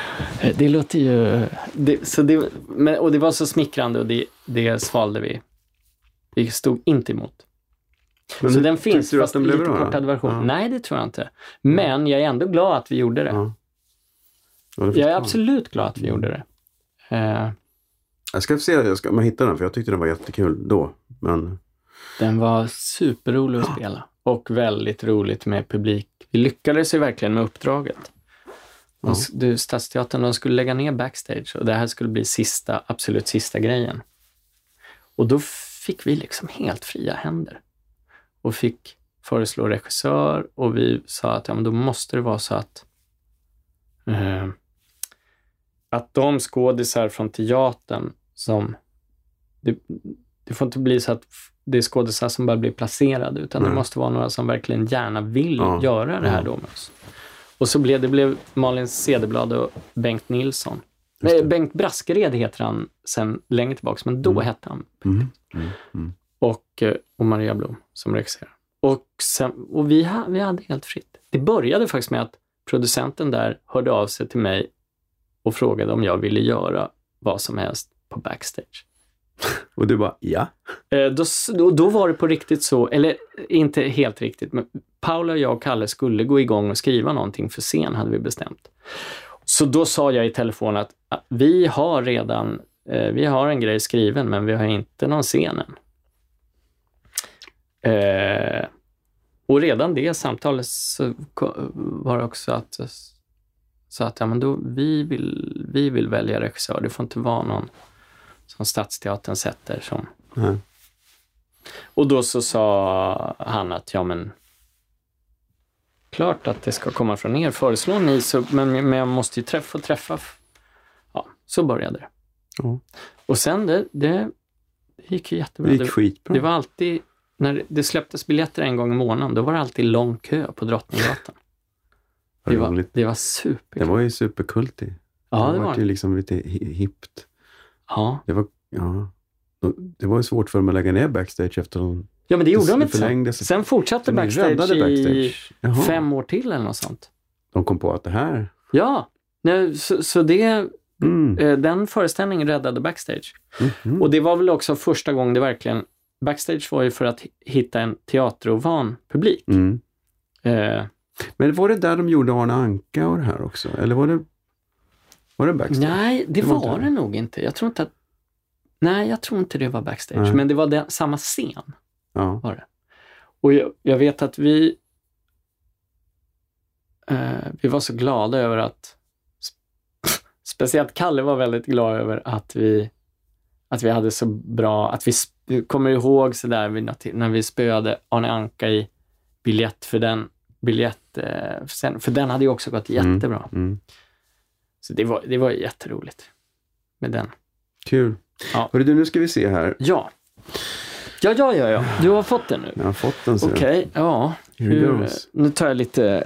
[SPEAKER 1] Det låter ju... Det, så det, men, och det var så smickrande och det, det svalde vi. Vi stod inte emot.
[SPEAKER 2] Men
[SPEAKER 1] så den finns,
[SPEAKER 2] du att
[SPEAKER 1] fast
[SPEAKER 2] den
[SPEAKER 1] i
[SPEAKER 2] blev
[SPEAKER 1] lite
[SPEAKER 2] bra
[SPEAKER 1] kortad version.
[SPEAKER 2] Ja.
[SPEAKER 1] Nej, det tror jag inte. Men jag är ändå glad att vi gjorde det.
[SPEAKER 2] Ja. Ja,
[SPEAKER 1] Jag är absolut glad att vi gjorde det. Eh,
[SPEAKER 2] Jag ska se jag ska, om jag hittar den, för jag tyckte den var jättekul då. Men
[SPEAKER 1] Den var superrolig att spela och väldigt roligt med publik. Vi lyckades ju verkligen med uppdraget.
[SPEAKER 2] Ja.
[SPEAKER 1] du, Stadsteatern de skulle lägga ner backstage och det här skulle bli sista, absolut sista grejen. Och då fick vi liksom helt fria händer och fick föreslå regissör och vi sa att ja, men då måste det vara så att eh, att de skådisar från teatern som... Det, det får inte bli så att det är skådisar som bara blir placerade, utan det
[SPEAKER 2] Nej.
[SPEAKER 1] måste vara några som verkligen gärna vill
[SPEAKER 2] Ja,
[SPEAKER 1] göra det här då med oss. Och så blev det blev Malin Cederblad och Bengt Nilsson. Nej,
[SPEAKER 2] det.
[SPEAKER 1] Bengt Braskered heter han sen länge tillbaka, men då
[SPEAKER 2] Mm.
[SPEAKER 1] hette han
[SPEAKER 2] Mm. Mm. Mm.
[SPEAKER 1] och, eh, och Maria Blom som regisserar. Och, sen, och vi, vi hade helt fritt. Det började faktiskt med att producenten där hörde av sig till mig och frågade om jag ville göra vad som helst på backstage.
[SPEAKER 2] Och du bara, ja.
[SPEAKER 1] Eh, Då, då, då var det på riktigt så, eller inte helt riktigt, men Paula, jag och Kalle skulle gå igång och skriva någonting för scen, hade vi bestämt. Så då sa jag i telefon att ah, vi har redan, eh, vi har en grej skriven, men vi har inte någon scen än. Eh, och redan det samtalet så var det också att så att ja, men då, vi, vill, vi vill välja regissör. Det får inte vara någon som Stadsteatern sätter som
[SPEAKER 2] Nej.
[SPEAKER 1] och då så sa han att, ja men, klart att det ska komma från er. Föreslår ni, så, men, men jag måste ju träffa och träffa. Ja, så började det.
[SPEAKER 2] Ja.
[SPEAKER 1] Och sen, det, det gick ju jättebra.
[SPEAKER 2] Det gick
[SPEAKER 1] Det,
[SPEAKER 2] skitbra.
[SPEAKER 1] det var alltid, när det släpptes biljetter en gång i månaden, då var det alltid lång kö på Drottninggatan. Det var,
[SPEAKER 2] roligt.
[SPEAKER 1] det var superkul.
[SPEAKER 2] Det var ju superkultig.
[SPEAKER 1] ja, det
[SPEAKER 2] det
[SPEAKER 1] var
[SPEAKER 2] var ju
[SPEAKER 1] det.
[SPEAKER 2] liksom lite hi- hippt.
[SPEAKER 1] Ja.
[SPEAKER 2] Det var, ja. Det var ju svårt för dem att lägga ner backstage efter de
[SPEAKER 1] ja, men det gjorde
[SPEAKER 2] det
[SPEAKER 1] de inte sen. Sen fortsatte backstage,
[SPEAKER 2] räddade
[SPEAKER 1] i
[SPEAKER 2] backstage. Jaha.
[SPEAKER 1] fem år till eller något sånt.
[SPEAKER 2] De kom på att det här...
[SPEAKER 1] Ja, nej, så, så det,
[SPEAKER 2] Mm.
[SPEAKER 1] Eh, Den föreställningen räddade Backstage.
[SPEAKER 2] Mhm.
[SPEAKER 1] Och det var väl också första gången det verkligen... Backstage var ju för att hi- hitta en teaterovan publik.
[SPEAKER 2] Mm.
[SPEAKER 1] Eh,
[SPEAKER 2] Men var det där de gjorde Arne Anka och det här också? Eller var det, var det backstage?
[SPEAKER 1] nej, det,
[SPEAKER 2] Det var
[SPEAKER 1] var, det nog inte. Jag tror inte att... Nej, jag tror inte det var Backstage.
[SPEAKER 2] Nej.
[SPEAKER 1] Men det var den, samma scen.
[SPEAKER 2] Ja.
[SPEAKER 1] var det. Och jag, jag vet att vi... Eh, vi var så glada över att... Speciellt Kalle var väldigt glad över att vi, att vi hade så bra... Att vi kommer ihåg så där när vi spöade Arne Anka i biljett för den biljett, eh, för, sen, för den hade ju också gått
[SPEAKER 2] Mm.
[SPEAKER 1] jättebra.
[SPEAKER 2] Mm.
[SPEAKER 1] Så det var, det var jätteroligt med den.
[SPEAKER 2] Kul.
[SPEAKER 1] Ja.
[SPEAKER 2] Hörru du, nu ska vi se här.
[SPEAKER 1] Ja. Ja, ja, ja, ja. Du har fått den nu.
[SPEAKER 2] Jag har fått den. ser.
[SPEAKER 1] Okej, ja.
[SPEAKER 2] Here it
[SPEAKER 1] Hur, nu tar jag lite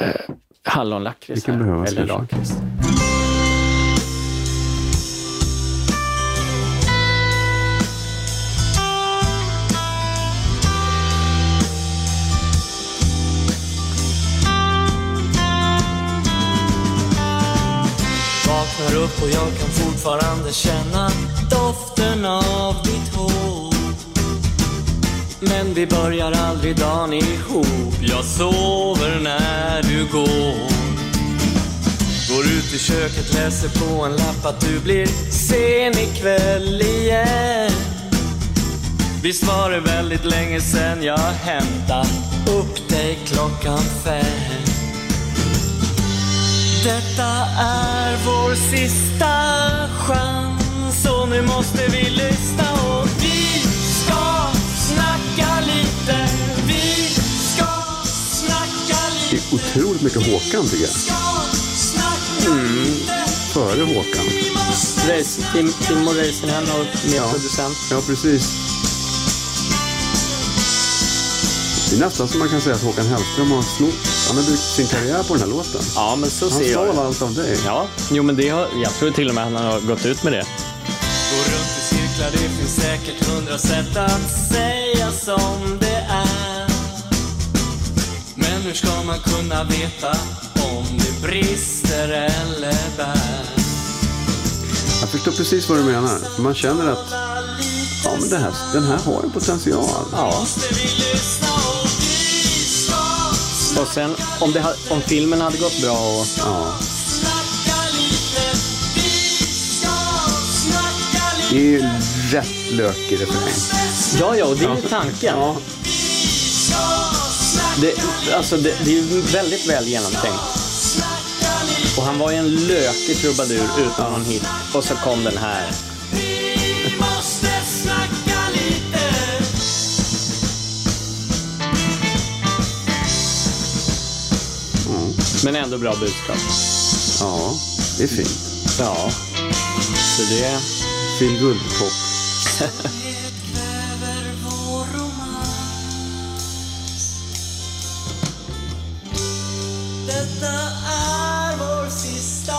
[SPEAKER 1] äh, hallonlakrits här.
[SPEAKER 2] behövas
[SPEAKER 1] Eller lakrits.
[SPEAKER 6] Och jag kan fortfarande känna doften av ditt hår. Men vi börjar aldrig dagen ihop. Jag sover när du går. Går ut i köket, läser på en lapp att du blir sen ikväll igen. Visst var det väldigt länge sen jag hämtade upp dig klockan fem detta är vår sista chans och nu måste vi lyssna och vi ska snacka lite. Vi ska snacka
[SPEAKER 2] Det
[SPEAKER 6] lite.
[SPEAKER 2] är otroligt mycket Håkan tycker jag.
[SPEAKER 6] Ska snacka lite.
[SPEAKER 2] Före Håkan.
[SPEAKER 1] Race, Tim, Timo Räisänen och
[SPEAKER 2] Ja.
[SPEAKER 1] medproducent.
[SPEAKER 2] Ja, precis. Det är nästan som man kan säga att Håkan Hellström har snott. Han har byggt sin karriär på den här låten.
[SPEAKER 1] Ja, men så
[SPEAKER 2] Han
[SPEAKER 1] ser jag
[SPEAKER 2] stal
[SPEAKER 1] det.
[SPEAKER 2] allt av dig.
[SPEAKER 1] Ja, jo men det har, jag tror till och med han har gått ut med det.
[SPEAKER 6] Gå runt i cirklar, det finns säkert hundra sätt att säga som det är. Men hur ska man kunna veta om det brister eller bär?
[SPEAKER 2] Jag förstår precis vad du menar. Man känner att ja, men det här, den här har en potential.
[SPEAKER 1] Ja.
[SPEAKER 6] Och
[SPEAKER 1] sen om, det, om filmen hade gått bra och...
[SPEAKER 2] Ja. Det är ju rätt lökig refräng.
[SPEAKER 1] Ja, ja, och det är ju tanken.
[SPEAKER 2] Ja.
[SPEAKER 1] Det, alltså det, det är ju väldigt väl genomtänkt. Och han var ju en lökig trubadur utan någon hit. Och så kom den här. Men ändå bra budskap.
[SPEAKER 2] ja. Det är fint.
[SPEAKER 1] Ja, så det...
[SPEAKER 2] Feel good pop.
[SPEAKER 6] Detta är vår sista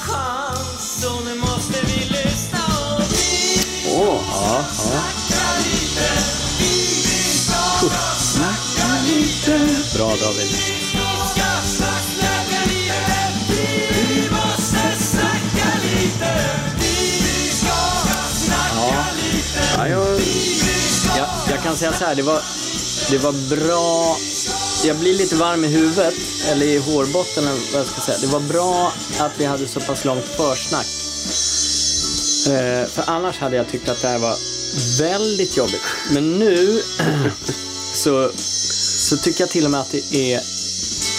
[SPEAKER 6] chans Så nu måste vi lyssna och vi
[SPEAKER 2] Åh,
[SPEAKER 1] Ja, ja.
[SPEAKER 2] snacka lite.
[SPEAKER 1] Bra David. Kan säga så här, det var, det var bra. Jag blir lite varm i huvudet, eller i hårbotten, eller vad jag ska säga. Det var bra att vi hade så pass långt försnack. Eh, för annars hade jag tyckt att det här var väldigt jobbigt. Men nu så, så tycker jag till och med att det är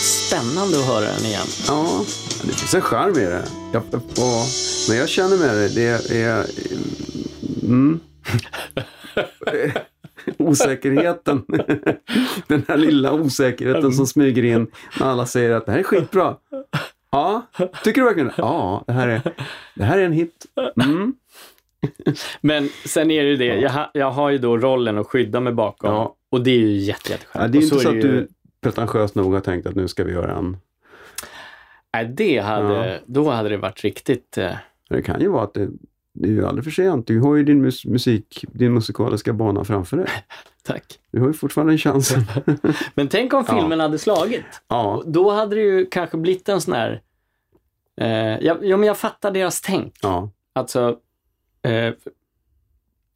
[SPEAKER 1] spännande att höra den igen.
[SPEAKER 2] ja, det finns en charm i det. Jag, och, men jag känner med det. Det är... Mm. Osäkerheten. Den här lilla osäkerheten som smyger in när alla säger att det här är skitbra. Ja, tycker du verkligen? Ja, det här är, det här är en hit. Mm.
[SPEAKER 1] Men sen är det ju det, jag, ha, jag har ju då rollen att skydda mig bakom.
[SPEAKER 2] Ja.
[SPEAKER 1] Och det är ju jätte, jätteskönt.
[SPEAKER 2] Ja, det är
[SPEAKER 1] Och
[SPEAKER 2] inte så,
[SPEAKER 1] är
[SPEAKER 2] att
[SPEAKER 1] ju-
[SPEAKER 2] du pretentiöst nog har tänkt att nu ska vi göra en...
[SPEAKER 1] Nej, det hade,
[SPEAKER 2] Ja.
[SPEAKER 1] då hade det varit riktigt... Eh,
[SPEAKER 2] Det kan ju vara att det, det är ju aldrig för sent. Du har ju din mus, musik, din musikaliska bana framför dig.
[SPEAKER 1] tack.
[SPEAKER 2] Du har ju fortfarande en chans.
[SPEAKER 1] Men tänk om
[SPEAKER 2] Ja.
[SPEAKER 1] filmen hade slagit.
[SPEAKER 2] ja,
[SPEAKER 1] Då hade det ju kanske blivit en sån här... Eh, ja, ja, men jag fattar deras tänk.
[SPEAKER 2] ja,
[SPEAKER 1] Alltså, eh,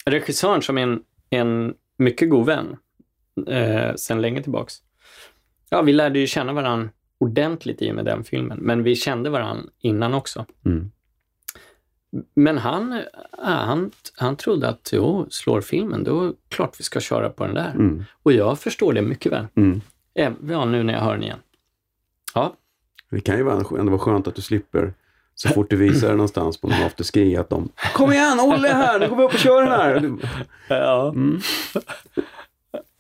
[SPEAKER 1] regissören som är en, en mycket god vän eh, sen länge tillbaks. Ja, vi lärde ju känna varandra ordentligt i och med den filmen, men vi kände varandra innan också.
[SPEAKER 2] mm.
[SPEAKER 1] Men han, ja, han, han trodde att jo, slår filmen, då klart vi ska köra på den där.
[SPEAKER 2] Mm.
[SPEAKER 1] Och jag förstår det mycket väl.
[SPEAKER 2] Mm.
[SPEAKER 1] Även Ja, nu när jag hör den igen. Ja,
[SPEAKER 2] Det kan ju vara- ändå vara skönt att du slipper så fort du visar det någonstans på någon afterski att de Kom igen, Olle är här, nu går vi upp och kör den här.
[SPEAKER 1] Ja,
[SPEAKER 2] mm,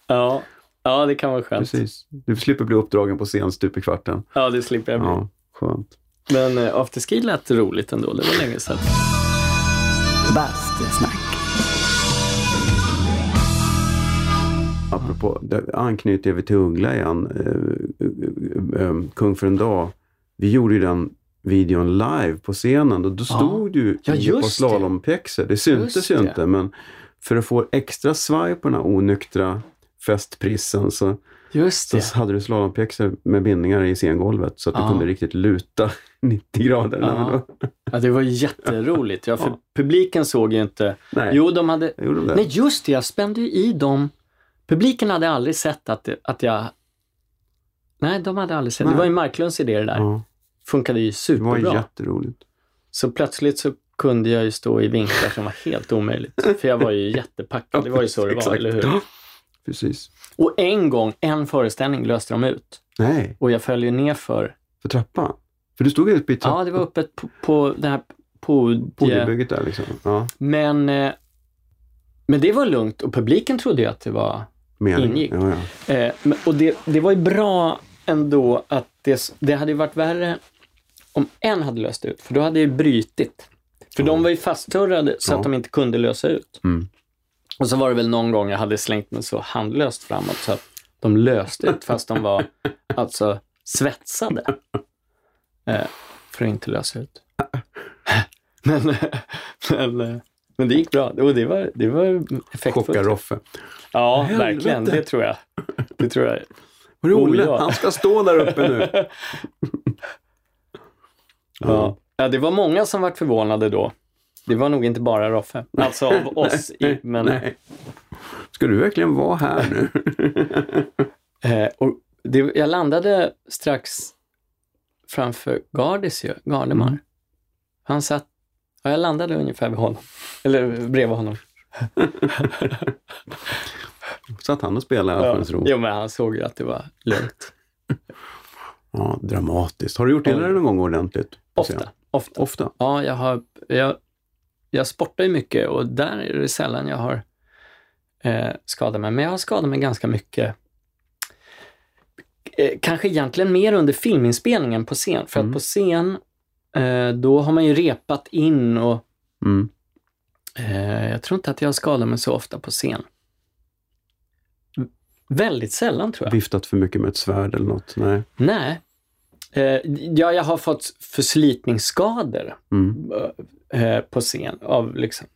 [SPEAKER 1] ja, ja det kan vara skönt.
[SPEAKER 2] precis. Du slipper bli uppdragen på scen stup i kvarten.
[SPEAKER 1] Ja, det slipper jag bli.
[SPEAKER 2] Ja, skönt.
[SPEAKER 1] Men eh, afterski lät roligt ändå, det var länge sedan.
[SPEAKER 2] Bastusnack. Apropå, där anknyter vi till Uggla igen. Eh, eh, eh, Kung för en dag. Vi gjorde ju den videon live på scenen och då stod du
[SPEAKER 1] Ja,
[SPEAKER 2] ett par
[SPEAKER 1] just det.
[SPEAKER 2] slalompjäxor. Det syntes
[SPEAKER 1] Just
[SPEAKER 2] ju
[SPEAKER 1] det.
[SPEAKER 2] inte men för att få extra svaj på den här onyktra festprissen så,
[SPEAKER 1] Just
[SPEAKER 2] så
[SPEAKER 1] det.
[SPEAKER 2] hade du slalompjäxor med bindningar i scengolvet så att du
[SPEAKER 1] Ja.
[SPEAKER 2] kunde riktigt luta 90 grader.
[SPEAKER 1] Ja. Ja, det var jätteroligt. Ja, för
[SPEAKER 2] Ja.
[SPEAKER 1] publiken såg ju inte...
[SPEAKER 2] Nej,
[SPEAKER 1] Jo, de hade...
[SPEAKER 2] gjorde de?
[SPEAKER 1] Nej, just det, jag spände ju i dem. Publiken hade aldrig sett att, det, att jag... Nej, de hade aldrig sett.
[SPEAKER 2] Nej.
[SPEAKER 1] Det var ju Marklunds idé det där.
[SPEAKER 2] Ja,
[SPEAKER 1] Funkade ju
[SPEAKER 2] det var
[SPEAKER 1] superbra.
[SPEAKER 2] jätteroligt.
[SPEAKER 1] Så plötsligt så kunde jag ju stå i vinklar som var helt omöjligt. För jag var ju jättepackad. Det var ju så det var, eller hur?
[SPEAKER 2] Precis.
[SPEAKER 1] Och en gång, en föreställning löste de ut.
[SPEAKER 2] Nej,
[SPEAKER 1] Och jag följde ner för...
[SPEAKER 2] för trappan. För du stod ju uppe i trapp-
[SPEAKER 1] Ja, det var uppe på, på det här podiet.
[SPEAKER 2] podiebygget där liksom. Ja,
[SPEAKER 1] Men, eh, men det var lugnt och publiken trodde ju att det var...
[SPEAKER 2] mening.
[SPEAKER 1] Ingick.
[SPEAKER 2] Ja, ja.
[SPEAKER 1] Eh, och det, det var ju bra ändå att det, det hade ju varit värre om en hade löst ut, för då hade det ju brytit. För de var ju fastturrade så att de inte kunde lösa ut.
[SPEAKER 2] Mm.
[SPEAKER 1] Och så var det väl någon gång jag hade slängt mig så handlöst framåt så att de löste ut fast de var alltså svetsade. Eh, för att inte lösa ut. Men, men, eh, men det gick bra. Och det var, det var effektfullt.
[SPEAKER 2] Chocka Roffe.
[SPEAKER 1] Ja,
[SPEAKER 2] Helvete.
[SPEAKER 1] verkligen. Det tror jag. Det tror jag.
[SPEAKER 2] Var
[SPEAKER 1] Oh,
[SPEAKER 2] Olle?
[SPEAKER 1] ja.
[SPEAKER 2] Han ska stå där uppe nu.
[SPEAKER 1] Ja. ja, det var många som var förvånade då. Det var nog inte bara Roffe. Alltså av oss. I, men,
[SPEAKER 2] Nej. Ska du verkligen vara här nu?
[SPEAKER 1] eh, och det, jag landade strax framför Gardis ju, Gardemar.
[SPEAKER 2] Mm.
[SPEAKER 1] Han satt, ja, jag landade ungefär vid honom. Eller bredvid honom.
[SPEAKER 2] Satt han och spelade i
[SPEAKER 1] Ja.
[SPEAKER 2] Ro.
[SPEAKER 1] Jo, men han såg ju att det var lugnt.
[SPEAKER 2] Ja, dramatiskt. Har du gjort dig någon gång ordentligt?
[SPEAKER 1] Ofta. Ofta.
[SPEAKER 2] Ofta?
[SPEAKER 1] Ja, jag, har, jag, jag sportar ju mycket och där är det sällan jag har eh, skadat mig. Men jag har skadat mig ganska mycket. Eh, kanske egentligen mer under filminspelningen på scen. För
[SPEAKER 2] Mm.
[SPEAKER 1] att på scen eh, då har man ju repat in och
[SPEAKER 2] Mm.
[SPEAKER 1] eh, jag tror inte att jag skadar mig så ofta på scen. Väldigt sällan tror jag.
[SPEAKER 2] Viftat för mycket med ett svärd eller något? Nej.
[SPEAKER 1] Nej. Eh, ja, jag har fått förslitningsskador
[SPEAKER 2] Mm.
[SPEAKER 1] Eh, på scen av liksom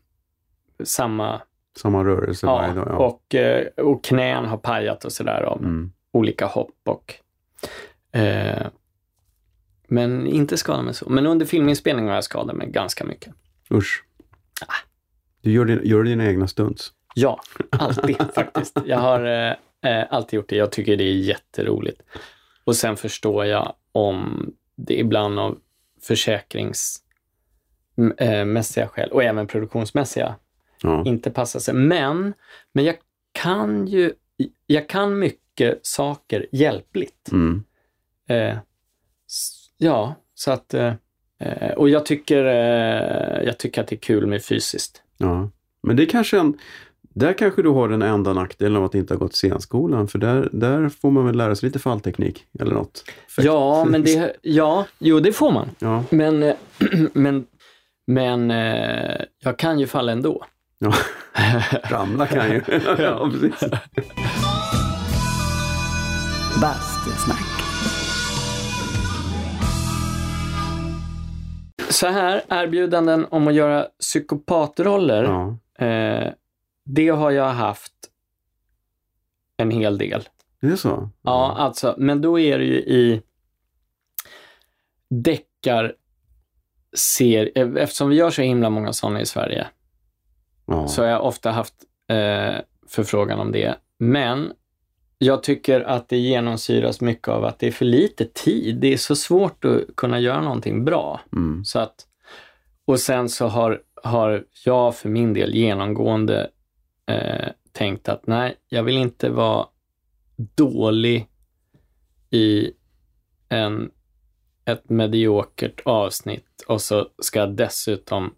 [SPEAKER 1] samma...
[SPEAKER 2] Samma rörelse varje dag? Ja.
[SPEAKER 1] och, eh, och knän har pajat och sådär av
[SPEAKER 2] Mm.
[SPEAKER 1] olika hopp och... Eh, men inte skada mig så. Men under filminspelningen har jag skadat mig ganska mycket.
[SPEAKER 2] Usch.
[SPEAKER 1] Ah.
[SPEAKER 2] Du gör, din, gör dina egna stunts?
[SPEAKER 1] Ja, alltid faktiskt. Jag har eh, eh, alltid gjort det. Jag tycker det är jätteroligt. Och sen förstår jag om det ibland av försäkringsmässiga skäl och även produktionsmässiga
[SPEAKER 2] Ja.
[SPEAKER 1] inte passar sig. Men, men jag kan ju, jag kan mycket saker hjälpligt.
[SPEAKER 2] Mm.
[SPEAKER 1] Eh, ja, så att, eh, eh, och jag tycker, eh, jag tycker att det är kul med fysiskt.
[SPEAKER 2] ja. Men det är kanske en... Där kanske du har den enda nackdelen av att inte ha gått scenskolan, för där, där får man väl lära sig lite fallteknik eller något. Fäkt.
[SPEAKER 1] Ja, men det, ja, jo det får man.
[SPEAKER 2] Ja,
[SPEAKER 1] Men, eh, men, men eh, jag kan ju falla ändå.
[SPEAKER 2] ja. ramla kan ju. ja, precis.
[SPEAKER 8] Bastusnack.
[SPEAKER 1] Så här, erbjudanden om att göra psykopatroller,
[SPEAKER 2] Ja,
[SPEAKER 1] eh, det har jag haft en hel del.
[SPEAKER 2] det är så?
[SPEAKER 1] Ja, alltså, men då är det ju i deckar ser, eftersom vi gör så himla många sådana i Sverige,
[SPEAKER 2] Ja.
[SPEAKER 1] så har jag ofta haft eh, förfrågan om det. Men jag tycker att det genomsyras mycket av att det är för lite tid. Det är så svårt att kunna göra någonting bra.
[SPEAKER 2] Mm.
[SPEAKER 1] Så att, och sen så har, har jag för min del genomgående eh, tänkt att nej, jag vill inte vara dålig i en, ett mediokert avsnitt och så ska jag dessutom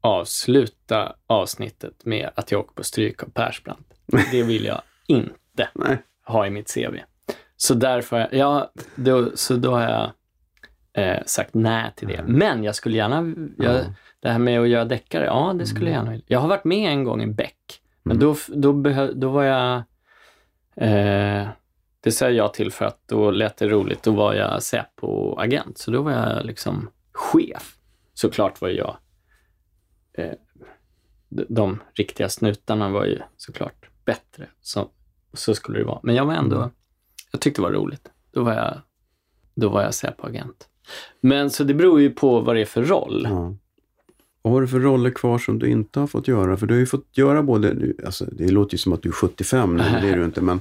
[SPEAKER 1] avsluta avsnittet med att jag åker på stryk av Persbrandt. Det vill jag inte
[SPEAKER 2] Nej.
[SPEAKER 1] ha i mitt CV. Så därför, ja, då, så då har jag eh, sagt nej till det. Men jag skulle gärna, jag,
[SPEAKER 2] Ja.
[SPEAKER 1] det här med att göra deckare, ja det skulle jag gärna vilja. Jag har varit med en gång i Beck, men
[SPEAKER 2] Mm.
[SPEAKER 1] då, då, behö, då var jag, eh, det sa jag till för att då lät det roligt, då var jag Säpo-agent, så då var jag liksom chef. Såklart var jag, eh, de, riktiga snutarna var ju såklart bättre, så, så skulle det vara. Men jag var ändå, jag tyckte det var roligt. Då var jag, då var jag Säpo-agent. Men så det beror ju på vad det är för roll.
[SPEAKER 2] Ja. Vad har du för roller kvar som du inte har fått göra? För du har ju fått göra både, alltså det låter ju som att du är 75 nu, men det är du inte, men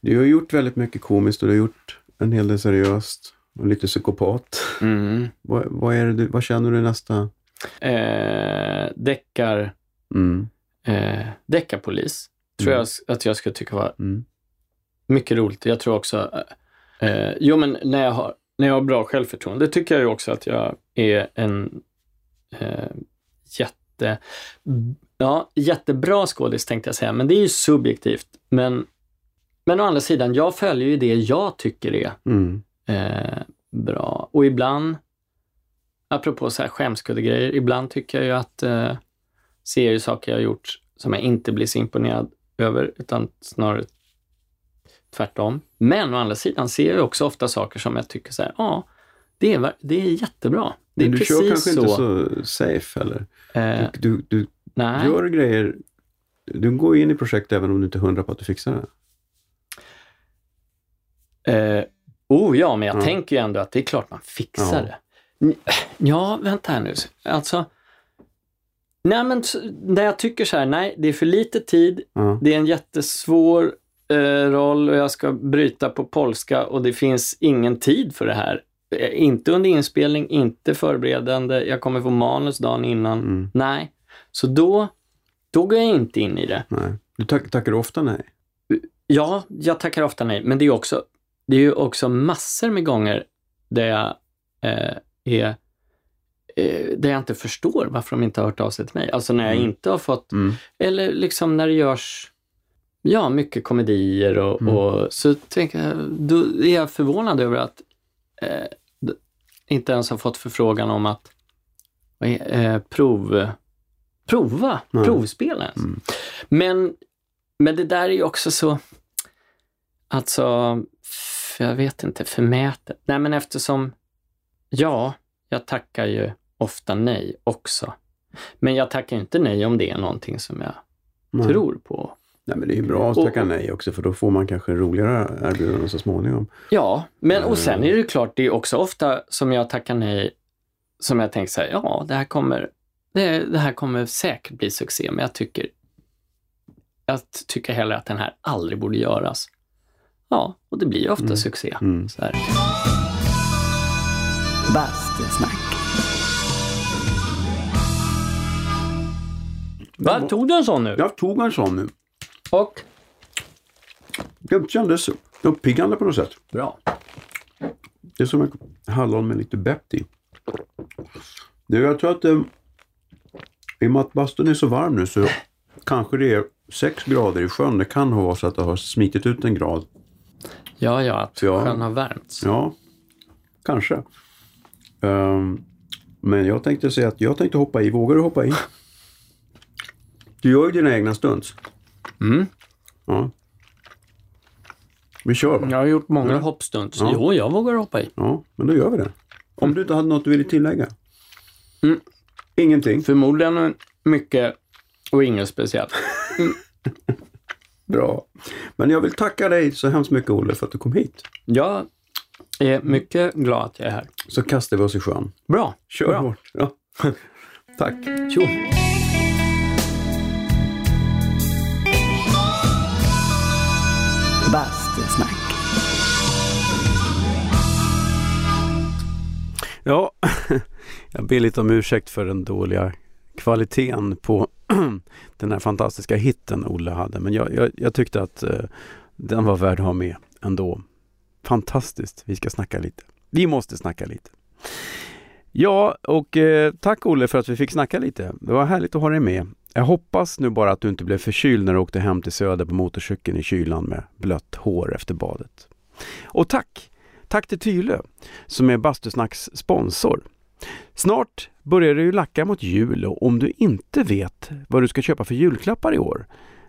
[SPEAKER 2] du har gjort väldigt mycket komiskt och du har gjort en hel del seriöst och lite psykopat.
[SPEAKER 1] Mm.
[SPEAKER 2] Vad, vad, är det du, vad känner du nästa?
[SPEAKER 1] Eh, deckar,
[SPEAKER 2] Mm,
[SPEAKER 1] eh, deckarpolis tror
[SPEAKER 2] Mm.
[SPEAKER 1] jag att jag skulle tycka var
[SPEAKER 2] mm,
[SPEAKER 1] mycket roligt. Jag tror också, eh, jo men när jag, har, när jag har bra självförtroende, tycker jag ju också att jag är en eh, jätte, ja, jättebra skådis tänkte jag säga, men det är ju subjektivt. Men, men å andra sidan, jag följer ju det jag tycker är
[SPEAKER 2] mm,
[SPEAKER 1] eh, bra. Och ibland, apropå så här skämskudde-grejer, ibland tycker jag ju att eh, ser ju saker jag har gjort som jag inte blir så imponerad över, utan snarare tvärtom. Men å andra sidan ser jag också ofta saker som jag tycker så här, ja, det är, det är jättebra. Det är
[SPEAKER 2] Men du
[SPEAKER 1] precis
[SPEAKER 2] kör kanske
[SPEAKER 1] så.
[SPEAKER 2] inte så safe eller?
[SPEAKER 1] Eh,
[SPEAKER 2] Du, du, du gör grejer, du går in i projekt även om du inte är hundra på att du fixar det.
[SPEAKER 1] Eh, oh ja, men jag
[SPEAKER 2] Ja.
[SPEAKER 1] tänker ju ändå att det är klart man fixar
[SPEAKER 2] Ja.
[SPEAKER 1] det. Ja, vänta här nu. Alltså, nej men när jag tycker så här, nej, det är för lite tid,
[SPEAKER 2] Ja.
[SPEAKER 1] det är en jättesvår eh, roll och jag ska bryta på polska och det finns ingen tid för det här. Eh, inte under inspelning, inte förberedande, jag kommer få manus dagen innan.
[SPEAKER 2] Mm,
[SPEAKER 1] Nej, så då, då går jag inte in i det.
[SPEAKER 2] nej. Du tack, tackar ofta nej?
[SPEAKER 1] Ja, jag tackar ofta nej, men det är också, det är ju också massor med gånger där jag eh, är eh, där jag inte förstår varför de inte har hört av sig till mig. Alltså när jag
[SPEAKER 2] Mm.
[SPEAKER 1] inte har fått,
[SPEAKER 2] Mm.
[SPEAKER 1] eller liksom när det görs ja, mycket komedier och,
[SPEAKER 2] Mm.
[SPEAKER 1] och så tänker jag, då är jag förvånad över att eh, inte ens har fått förfrågan om att eh, prov, prova,
[SPEAKER 2] Nej.
[SPEAKER 1] provspela ens.
[SPEAKER 2] Mm.
[SPEAKER 1] Men, men det där är ju också så, alltså, f- jag vet inte, förmätet. Nej men eftersom, ja, jag tackar ju ofta nej också. Men jag tackar inte nej om det är någonting som jag
[SPEAKER 2] Nej.
[SPEAKER 1] tror på.
[SPEAKER 2] Nej, men det är ju bra att
[SPEAKER 1] Och-
[SPEAKER 2] tacka nej också för då får man kanske roligare erbjudanden så småningom.
[SPEAKER 1] Ja, men och sen
[SPEAKER 2] Mm.
[SPEAKER 1] är det ju klart, det är också ofta som jag tackar nej, som jag tänker så här, ja, det här kommer, det, det här kommer säkert bli succé, men jag tycker, jag tycker hellre att den här aldrig borde göras. Ja, och det blir ju ofta
[SPEAKER 2] Mm.
[SPEAKER 1] succé.
[SPEAKER 2] Mm.
[SPEAKER 1] Så här.
[SPEAKER 8] Bastusnack.
[SPEAKER 1] Va, tog du en sån nu?
[SPEAKER 2] Jag tog en sån nu.
[SPEAKER 1] Och?
[SPEAKER 2] Det kändes uppiggande på något sätt.
[SPEAKER 1] Bra.
[SPEAKER 2] Det är som en hallon med lite bett i. Jag tror att eh, i och med att bastun är så varm nu så kanske det är sex grader i sjön. Det kan vara så att det har smitit ut en grad.
[SPEAKER 1] Ja, ja, att
[SPEAKER 2] Ja.
[SPEAKER 1] sjön har värmts.
[SPEAKER 2] Ja, kanske. Ehm, men jag tänkte säga att jag tänkte hoppa i. Vågar du hoppa i? Du gör ju dina egna stunts.
[SPEAKER 1] Mm.
[SPEAKER 2] Ja. Vi kör va?
[SPEAKER 1] Jag har gjort många
[SPEAKER 2] Mm.
[SPEAKER 1] hoppstunts.
[SPEAKER 2] Ja.
[SPEAKER 1] Jo, jag vågar hoppa i.
[SPEAKER 2] Ja, men då gör vi det. Om du inte hade något du ville tillägga?
[SPEAKER 1] Mm.
[SPEAKER 2] Ingenting?
[SPEAKER 1] Förmodligen mycket och inget speciellt.
[SPEAKER 2] Bra. Men jag vill tacka dig så hemskt mycket Olle för att du kom hit.
[SPEAKER 1] Jag är mycket glad att jag är här.
[SPEAKER 2] Så kastar vi oss i sjön.
[SPEAKER 1] Bra.
[SPEAKER 2] Kör
[SPEAKER 1] Bra.
[SPEAKER 2] hårt. Ja. Tack.
[SPEAKER 1] Tjo.
[SPEAKER 8] Bastusnack.
[SPEAKER 2] Ja, jag ber lite om ursäkt för den dåliga kvaliteten på den här fantastiska hitten Olle hade. Men jag, jag, jag tyckte att eh, den var värd att ha med ändå. Fantastiskt. Vi ska snacka lite. Vi måste snacka lite. Ja, och eh, tack Olle för att vi fick snacka lite. Det var härligt att ha dig med. Jag hoppas nu bara att du inte blev förkyld när du åkte hem till Söder på motorcykeln i kylan med blött hår efter badet. Och tack! Tack till Tylö som är Bastusnacks sponsor. Snart börjar det ju lacka mot jul och om du inte vet vad du ska köpa för julklappar i år,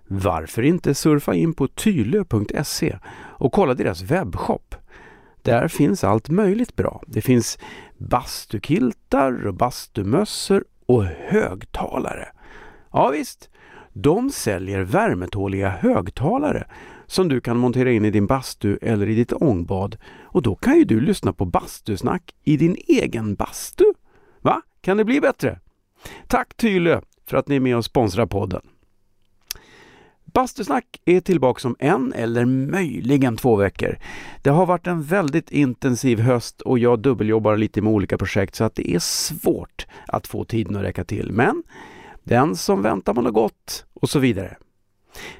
[SPEAKER 2] varför inte surfa in på tylö.se och kolla deras webbshop. Där finns allt möjligt bra. Det finns bastukiltar och bastumössor och högtalare. Ja visst, de säljer värmetåliga högtalare som du kan montera in i din bastu eller i ditt ångbad och då kan ju du lyssna på bastusnack i din egen bastu. Va? Kan det bli bättre? Tack Tylö för att ni är med och sponsrar podden. Bastusnack är tillbaka om en eller möjligen två veckor. Det har varit en väldigt intensiv höst och jag dubbeljobbar lite med olika projekt så att det är svårt att få tiden att räcka till. Men den som väntar på något gott och så vidare.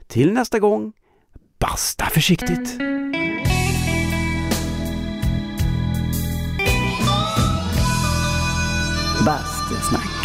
[SPEAKER 2] Till nästa gång, basta försiktigt!
[SPEAKER 8] Bastusnack.